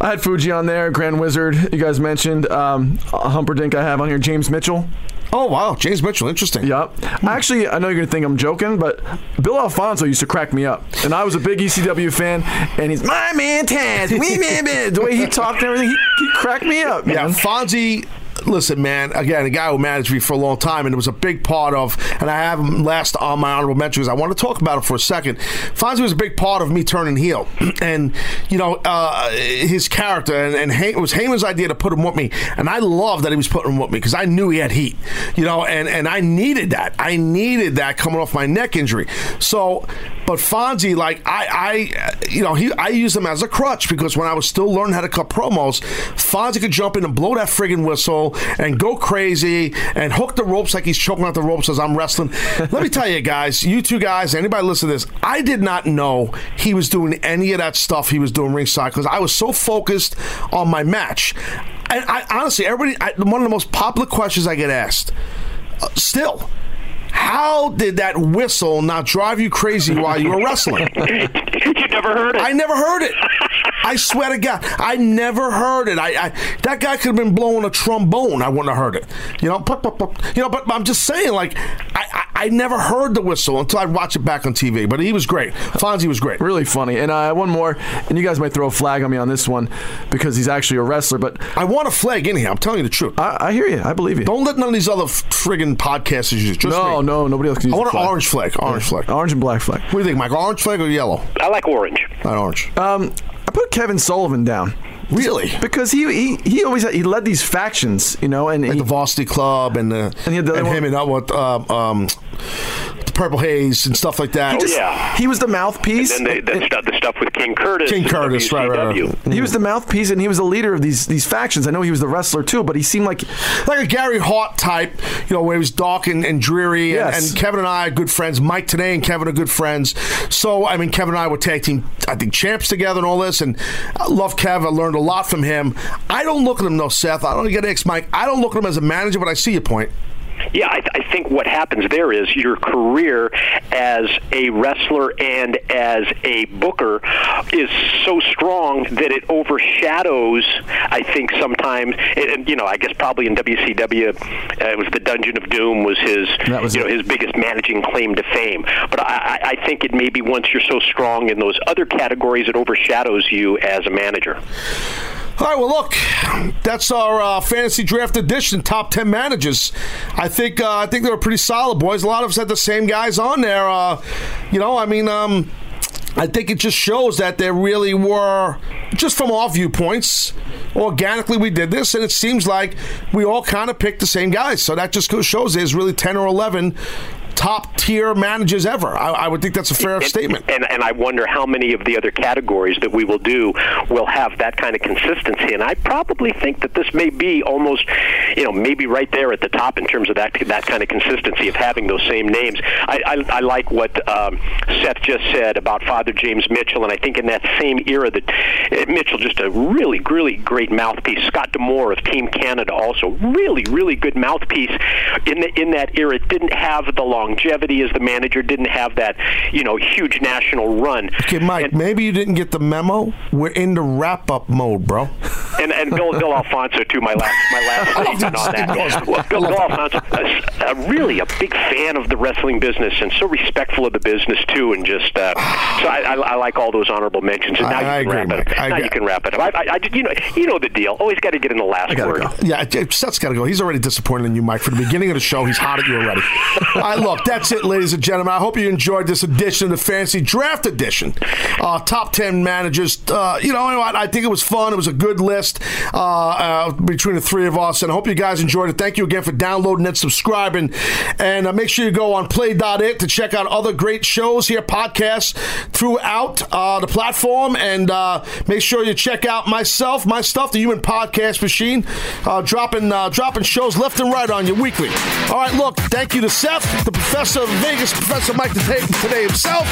I had Fuji on there, Grand Wizard. You guys mentioned um, a Humperdink. I have on here James Mitchell. Oh, wow. James Mitchell. Interesting. Yep. Actually, I know you're gonna think I'm joking, but Bill Alfonso used to crack me up, and I was a big ECW fan. And he's my man Taz, we man man. The way he talked and everything, he, he cracked me up, man. Yeah, Fonzie listen, man. Again, a guy who managed me for a long time, and it was a big part of. And I have him last on my honorable mention because I want to talk about it for a second. Fonzie was a big part of me turning heel, and you know uh, his character, and, and Hay- it was Heyman's idea to put him with me, and I love that he was putting him with me because I knew he had heat, you know, and and I needed that. I needed that coming off my neck injury. So, but Fonzie, like I, I, you know, he I used him as a crutch because when I was still learning how to cut promos, Fonzie could jump in and blow that friggin' whistle and go crazy and hook the ropes like he's choking out the ropes as I'm wrestling. Let me tell you guys, you two guys, anybody listen to this, I did not know he was doing any of that stuff he was doing ringside because I was so focused on my match. And I honestly, everybody, I, one of the most popular questions I get asked, uh, still. How did that whistle not drive you crazy while you were wrestling? you never heard it. I never heard it. I swear to God, I never heard it. I, I that guy could have been blowing a trombone. I wouldn't have heard it. You know, pop, pop, pop. you know. But I'm just saying, like, I, I, I never heard the whistle until I watched it back on TV. But he was great. Fonzie was great. Really funny. And uh, one more, and you guys might throw a flag on me on this one because he's actually a wrestler, but I want a flag in here. I'm telling you the truth. I, I hear you. I believe you. Don't let none of these other friggin' podcasters use it. Just no, me. no, nobody else can I want an flag. orange flag. Orange flag. Orange and black flag. What do you think, Mike? Orange flag or yellow? I like orange. Not orange. Um, I put Kevin Sullivan down really? because he he, he always had, he led these factions, you know, and Like he, the Varsity Club and the And he had the and one- him and uh, what um, um, the Purple Haze and stuff like that. Oh, yeah. he was the mouthpiece. Then they, that stuff, the stuff with King Curtis. King and Curtis, right, right, right. WCW. He was the mouthpiece, and he was the leader of these these factions. I know he was the wrestler too, but he seemed like like a Gary Hart type, you know, where he was dark and, and dreary. And, Yes. and Kevin and I are good friends. Mike Tenay and Kevin are good friends. So, I mean, Kevin and I were tag team, I think, champs together and all this. And I love Kevin. I learned a lot from him. I don't look at him, though, Seth. I don't get ex Mike. I don't look at him as a manager, but I see your point. Yeah, I, I think what happens there is your career as a wrestler and as a booker is so strong that it overshadows. I think sometimes, and you know, I guess probably in WCW, uh, it was the Dungeon of Doom was his, That was you know, his biggest managing claim to fame. But I, I think it may be once you're so strong in those other categories, it overshadows you as a manager. All right, well, look, that's our uh, fantasy draft edition, top ten managers. I think uh, I think they were pretty solid, boys. A lot of us had the same guys on there. Uh, you know, I mean, um, I think it just shows that there really were, just from our viewpoints, organically we did this, and it seems like we all kind of picked the same guys. So that just shows there's really ten or eleven top tier managers ever. I, I would think that's a fair statement. And, and I wonder how many of the other categories that we will do will have that kind of consistency. And I probably think that this may be almost, you know, maybe right there at the top in terms of that that kind of consistency of having those same names. I, I, I like what um, Seth just said about Father James Mitchell, and I think in that same era that uh, Mitchell just a really, really great mouthpiece. Scott D'Amore of Team Canada also really, really good mouthpiece in the, in that era. It didn't have the longevity as the manager. Didn't have that, you know, huge national run. Okay, Mike, And- maybe you didn't get the memo. We're in the wrap up mode, bro. and and Bill, Bill Alfonso too. My last my last statement on that. Well, Bill, Bill Alfonso, a, a really a big fan of the wrestling business and so respectful of the business too, and just uh, so I, I, I like all those honorable mentions. And I- now you I can agree, wrap it. Mike. up. I now you can wrap it up. I, I, I you know you know the deal. Always got to get in the last word. go. Yeah, Seth's got to go. He's already disappointed in you, Mike. for the beginning of the show, he's hot at you already. All right, that's it, ladies and gentlemen. I hope you enjoyed this edition of the Fantasy Draft Edition. Uh, top 10 managers. Uh, you know what? I think it was fun. It was a good list uh, uh, between the three of us, and I hope you guys enjoyed it. Thank you again for downloading and subscribing. And uh, make sure you go on play.it to check out other great shows here, podcasts throughout uh, the platform. And make sure you check out myself, my stuff, the Human Podcast Machine, dropping dropping shows left and right on you weekly. All right, look, thank you to Seth, the professor of Vegas, Professor Mike the Tenay, Tenay himself.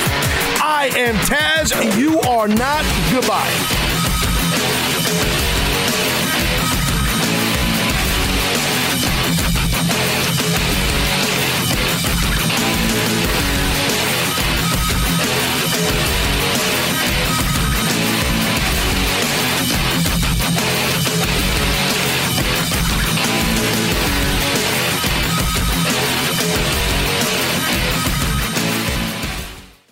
I am Taz. You are not. Goodbye.